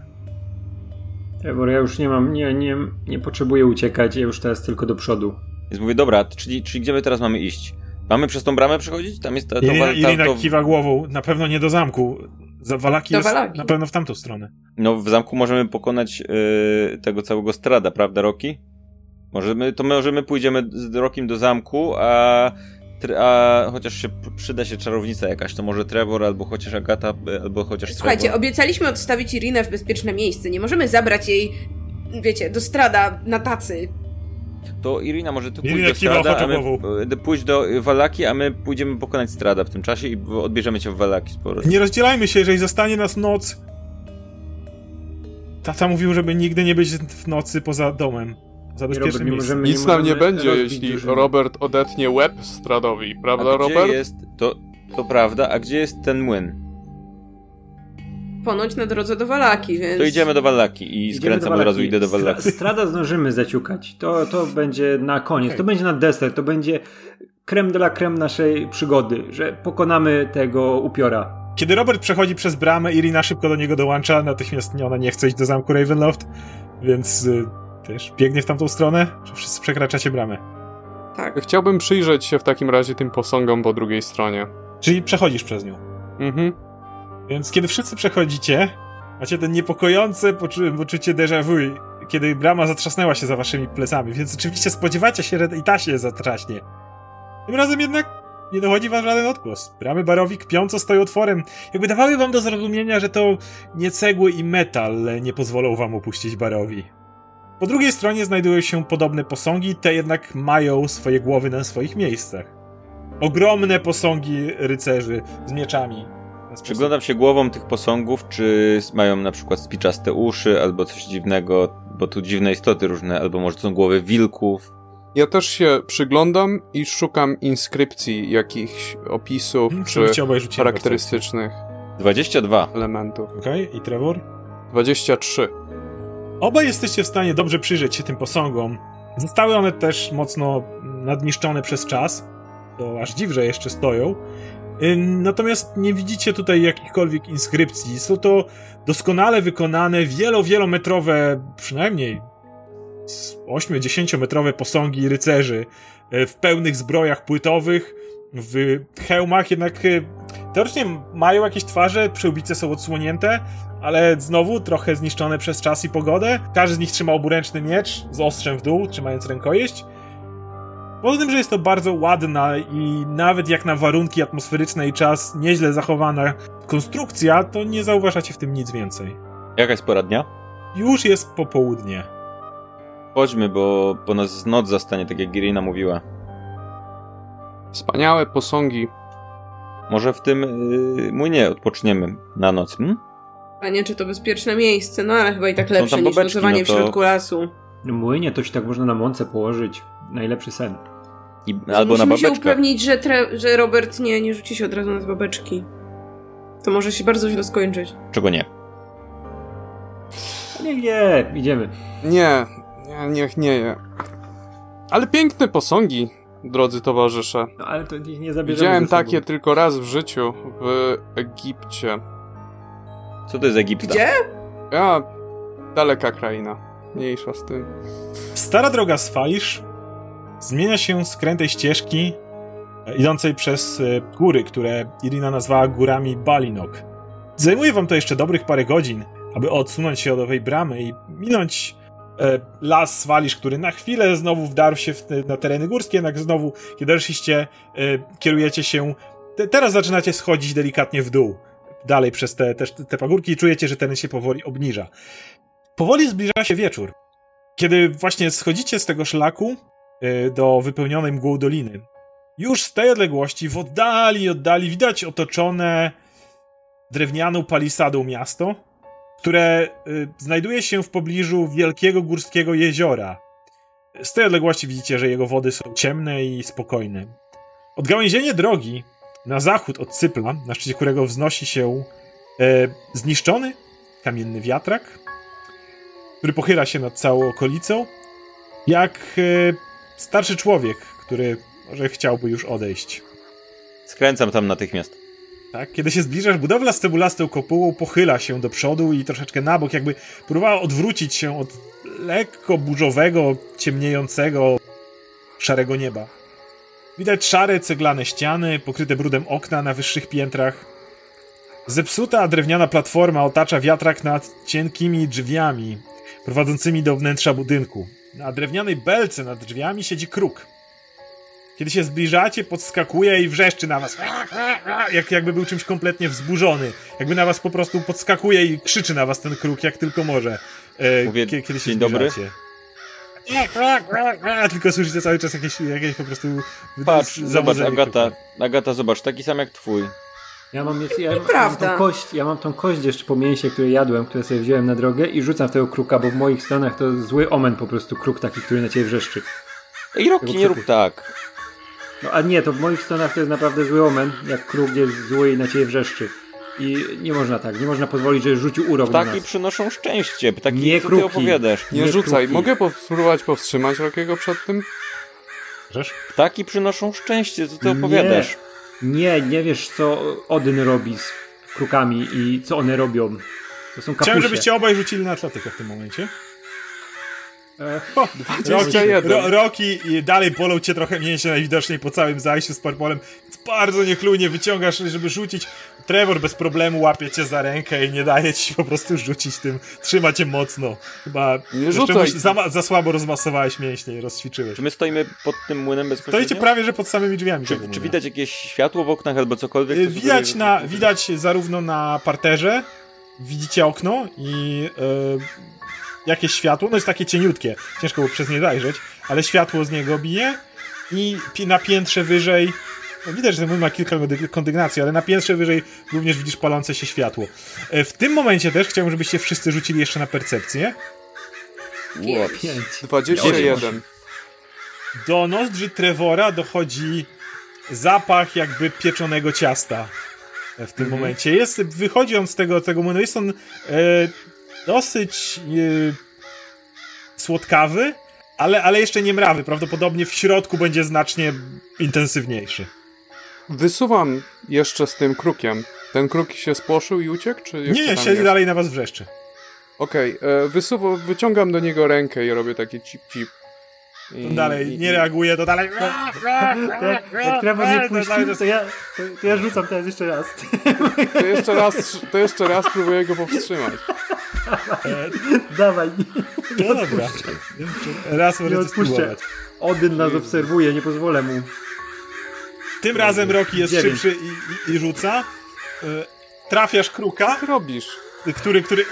E: Trevor, ja już nie mam, nie, nie, nie potrzebuję uciekać, ja już teraz tylko do przodu.
C: Więc mówię, dobra, czyli, czyli gdzie my teraz mamy iść? Mamy przez tą bramę przechodzić? Tam jest ta... ta,
A: Irina,
C: ta,
A: Irina
C: to...
A: kiwa głową, na pewno nie do zamku. Za Walaki jest
B: Walaki.
A: na pewno w tamtą stronę.
C: No w zamku możemy pokonać yy, tego całego strada, prawda Roki? Możemy, to możemy pójdziemy z Rokim do zamku, a, a chociaż się przyda się czarownica jakaś, to może Trevor, albo chociaż Agata, y, albo chociaż
B: Słuchajcie,
C: Trevor.
B: obiecaliśmy odstawić Irinę w bezpieczne miejsce. Nie możemy zabrać jej, wiecie, do strada na tacy.
C: To Irina może ty
A: Irina
C: do strada, a my pójść do Walaki, a my pójdziemy pokonać strada w tym czasie i odbierzemy cię w Walaki sporo.
A: Nie rozdzielajmy się, jeżeli zostanie nas noc. Tata mówił, żeby nigdy nie być w nocy poza domem. Za
E: Robert, nie
A: miejsce.
E: możemy-
D: Nic nam nie będzie, jeśli. Robert odetnie łeb Stradowi,
C: A
D: prawda,
C: gdzie
D: Robert?
C: jest, to, to prawda, a gdzie jest ten młyn?
B: Ponoć na drodze do Walaki, więc...
C: To idziemy do Wallaki i skręcam od razu,
E: Walaki.
C: idę do
E: Stra-
C: Wallaki.
E: Strada zdążymy zaciukać. To, to będzie na koniec. To będzie na deser. To będzie creme de la creme naszej przygody, że pokonamy tego upiora.
A: Kiedy Robert przechodzi przez bramę, Irina szybko do niego dołącza. Natychmiast ona nie chce iść do zamku Ravenloft, więc y, też biegnie w tamtą stronę. Że wszyscy przekraczacie bramę.
B: Tak.
D: Chciałbym przyjrzeć się w takim razie tym posągom po drugiej stronie.
A: Czyli przechodzisz przez nią.
D: Mhm.
A: Więc kiedy wszyscy przechodzicie, macie ten niepokojące poczu- poczucie déjà vu, kiedy brama zatrzasnęła się za waszymi plecami, więc oczywiście spodziewacie się, że i ta się zatraśnie. Tym razem jednak nie dochodzi wam żaden odgłos. Bramy barowi kpiąco stoją otworem, jakby dawały wam do zrozumienia, że to nie cegły i metal nie pozwolą wam opuścić barowi. Po drugiej stronie znajdują się podobne posągi, te jednak mają swoje głowy na swoich miejscach. Ogromne posągi rycerzy z mieczami. Sposób-
C: Przyglądam się głową tych posągów, czy mają na przykład spiczaste uszy, albo coś dziwnego, bo tu dziwne istoty różne, albo może to są głowy wilków.
D: Ja też się przyglądam i szukam inskrypcji, jakichś opisów czy charakterystycznych
C: 22.
D: elementów.
A: Okej, i Trevor?
D: 23.
A: Obaj jesteście w stanie dobrze przyjrzeć się tym posągom. Zostały one też mocno nadniszczone przez czas. To aż dziw, że jeszcze stoją. Ym, Natomiast nie widzicie tutaj jakichkolwiek inskrypcji. Są to doskonale wykonane, wielo, wielometrowe, przynajmniej 8-10 metrowe posągi rycerzy e, w pełnych zbrojach płytowych, w hełmach, jednak e, teoretycznie mają jakieś twarze, przyłbice są odsłonięte, ale znowu trochę zniszczone przez czas i pogodę. Każdy z nich trzyma oburęczny miecz z ostrzem w dół, trzymając rękojeść. Poza tym, że jest to bardzo ładna i nawet jak na warunki atmosferyczne i czas nieźle zachowana konstrukcja, to nie zauważacie w tym nic więcej.
C: Jaka jest pora dnia?
A: Już jest popołudnie.
C: Chodźmy, bo, bo nas noc zastanie, tak jak Irina mówiła.
D: Wspaniałe posągi.
C: Może w tym yy, młynie odpoczniemy na noc, hm?
B: A nie, czy to bezpieczne miejsce, no ale chyba i tak lepsze niż
C: bobeczki,
B: nocowanie
C: no to-
B: w środku lasu.
E: No młynie to się tak można na mące położyć. Najlepszy sen.
C: I, albo na
B: Musimy się upewnić, że, tre- że Robert nie, nie rzuci się od razu na babeczki. To może się bardzo źle skończyć.
C: Czego nie?
E: Nie, nie, idziemy.
D: Nie, nie, niech nie je. Ale piękne posągi, drodzy towarzysze.
E: No ale to ich nie zabierzemy
D: Widziałem takie tylko raz w życiu w Egipcie.
C: Co to jest Egipta?
B: Gdzie?
D: Ja, daleka kraina. Mniejsza z tym.
A: Stara droga z Falisz zmienia się z krętej ścieżki e, idącej przez e, góry, które Irina nazwała górami Balinok. Zajmuje wam to jeszcze dobrych parę godzin, aby odsunąć się od owej bramy i minąć e, las z Falisz, który na chwilę znowu wdarł się na tereny górskie, jednak znowu, kiedy doszliście, e, kierujecie się, te, teraz zaczynacie schodzić delikatnie w dół, dalej przez te, te, te pagórki i czujecie, że teren się powoli obniża. Powoli zbliża się wieczór. Kiedy właśnie schodzicie z tego szlaku, do wypełnionej mgłą doliny. Już z tej odległości, w oddali, oddali, widać otoczone drewnianą palisadą miasto, które y, znajduje się w pobliżu wielkiego górskiego jeziora. Z tej odległości widzicie, że jego wody są ciemne i spokojne. Odgałęzienie drogi na zachód od Cypla, na szczycie którego wznosi się e, zniszczony kamienny wiatrak, który pochyla się nad całą okolicą, jak e, starszy człowiek, który może chciałby już odejść.
C: Skręcam tam natychmiast.
A: Tak? Kiedy się zbliżasz, budowla z cebulastą kopułą pochyla się do przodu i troszeczkę na bok, jakby próbowała odwrócić się od lekko burzowego, ciemniejącego, szarego nieba. Widać szare, ceglane ściany, pokryte brudem okna na wyższych piętrach. Zepsuta drewniana platforma otacza wiatrak nad cienkimi drzwiami, prowadzącymi do wnętrza budynku. Na drewnianej belce nad drzwiami siedzi kruk. Kiedy się zbliżacie, podskakuje i wrzeszczy na was. Jak, jakby był czymś kompletnie wzburzony. Jakby na was po prostu podskakuje i krzyczy na was ten kruk, jak tylko może. E,
C: Mówię,
A: kie- kiedy się
C: dzień dobry.
A: zbliżacie. Tylko słyszycie cały czas jakieś, jakieś po prostu
C: Patrz, zobacz, Agata. Agata, zobacz, taki sam jak twój.
E: Ja mam, jeszcze, ja, mam tą kość, ja mam tą kość jeszcze po mięsie, które jadłem, które sobie wziąłem na drogę i rzucam w tego kruka, bo w moich stronach to zły omen po prostu, kruk taki, który na ciebie wrzeszczy.
C: Ej, Roki, nie rób tak.
E: No a nie, to w moich stronach to jest naprawdę zły omen, jak kruk jest zły i na ciebie wrzeszczy. I nie można tak, nie można pozwolić, że rzucił urok na
C: Ptaki
E: nas.
C: przynoszą szczęście, ptaki,
E: Nie
C: co ty
E: kruki.
C: opowiadasz?
D: Nie,
E: Nie
D: rzucaj.
E: kruki.
D: Mogę spróbować powstrzymać Rokiego przed tym?
A: Żesz?
C: Ptaki przynoszą szczęście, co ty opowiadasz?
E: Nie, nie wiesz co Odyn robi z krukami i co one robią. To są kapusie.
A: Chciałem, żebyście obaj rzucili na atletykę w tym momencie. Roki,
D: 21.
A: ro, Roki i dalej bolą cię trochę mięśnie najwidoczniej po całym zajściu z parpolem. Bardzo niechlujnie wyciągasz, żeby rzucić. Trevor bez problemu łapie cię za rękę i nie daje ci po prostu rzucić tym. Trzyma cię mocno. Chyba
D: Nie rzucaj.
A: za, za słabo rozmasowałeś mięśnie i rozćwiczyłeś.
C: Czy my stoimy pod tym młynem bezpośrednio?
A: Stoicie prawie, że pod samymi drzwiami.
C: Czy, czy widać jakieś światło w oknach albo cokolwiek?
A: Y, Widać,
C: sugeruje,
A: na, widać zarówno na parterze, widzicie okno i y, jakieś światło, no jest takie cieniutkie, ciężko było przez nie zajrzeć, ale światło z niego bije i na piętrze wyżej, no widać, że ten młyn ma kilka kondy- kondygnacji, ale na piętrze wyżej również widzisz palące się światło. Y, W tym momencie też chciałbym, żebyście wszyscy rzucili jeszcze na percepcję.
C: Ło,
E: pięć.
D: 21.
A: Do nozdrzy Trevora dochodzi zapach jakby pieczonego ciasta w tym momencie. Jest, wychodzi on z tego, tego młynu, jest on e, dosyć e, słodkawy, ale, ale jeszcze nie mrawy. Prawdopodobnie w środku będzie znacznie intensywniejszy.
D: Wysuwam jeszcze z tym krukiem. Ten kruk się spłoszył i uciekł, czy jeszcze
A: Nie, nie, siedzi dalej na was wrzeszczy.
D: Okej, e, wysuwam, wyciągam do niego rękę i robię taki cip cip. I,
A: On dalej
D: i-
A: nie reaguje, to dalej...
E: Jak, jak Trevor nie [laughs] puścił, to ja, to, to ja rzucam teraz jeszcze raz. [laughs]
D: To jeszcze raz, to jeszcze raz próbuję go powstrzymać. [laughs]
E: Dawaj, nie,
A: No dobra. Raz
E: nie
A: możecie
E: odpuszczę.
A: spróbować.
E: Odyn nas obserwuje, nie pozwolę mu.
A: Tym razem Rocky jest
E: Dziewięć.
A: szybszy i, i, i rzuca. E, Trafiasz kruka,
D: Co robisz?
A: który, który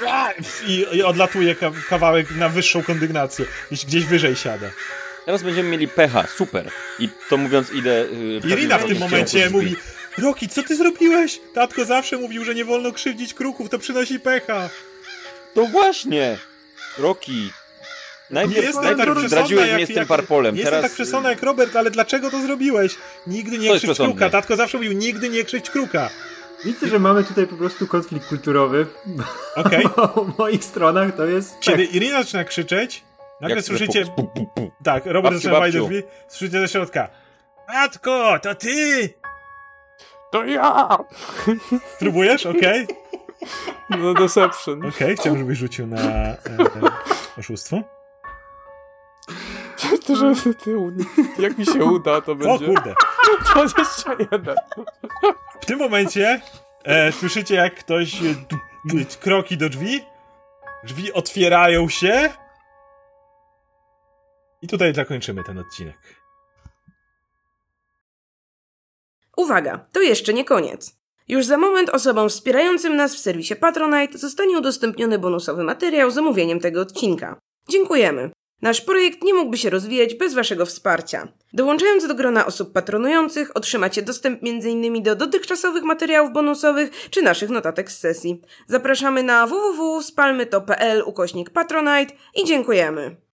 A: i, i odlatuje ka kawałek na wyższą kondygnację, gdzieś, gdzieś wyżej siada.
C: Teraz będziemy mieli pecha, super. I to mówiąc idę... Yy,
A: Irina w tym momencie mówi Roki, co ty zrobiłeś? Tatko zawsze mówił, że nie wolno krzywdzić kruków, to przynosi pecha.
C: To właśnie! Roki. Najpierw,
A: Nie jestem tak
C: najpierw
A: przesądna
C: zdradziłeś
A: jak,
C: mnie z tym parpolem,
A: Nie
C: teraz...
A: jestem tak przesądna jak Robert, ale dlaczego to zrobiłeś? Nigdy nie krzywdź
C: przesądne.
A: kruka. Tatko zawsze mówił, nigdy nie krzywdź kruka.
E: Widzę, że mamy tutaj po prostu konflikt kulturowy.
A: Okej. [laughs]
E: Bo po moich stronach to jest...
A: Kiedy Irina zaczyna krzyczeć, nagle
C: Jak
A: słyszycie...
C: pu, pu, pu.
A: Tak, Robert
C: Babciu,
A: zaczyna
C: babciu.
A: drzwi, słyszycie ze środka. Matko, to ty!
D: To ja!
A: Próbujesz? Okej.
D: No deception.
A: Okej, chciałbym, żebyś rzucił na e, oszustwo. [laughs]
D: To, że ty, jak mi się uda, to
A: O
D: będzie
A: kurde. [laughs]
D: 21.
A: W tym momencie e, słyszycie, jak ktoś e, kroki do drzwi. Drzwi otwierają się. I tutaj zakończymy ten odcinek.
B: Uwaga, to jeszcze nie koniec. Już za moment osobom wspierającym nas w serwisie Patronite zostanie udostępniony bonusowy materiał z omówieniem tego odcinka. Dziękujemy. Nasz projekt nie mógłby się rozwijać bez Waszego wsparcia. Dołączając do grona osób patronujących, otrzymacie dostęp m.in. do dotychczasowych materiałów bonusowych czy naszych notatek z sesji. Zapraszamy na www.spalmyto.pl ukośnik Patronite i dziękujemy.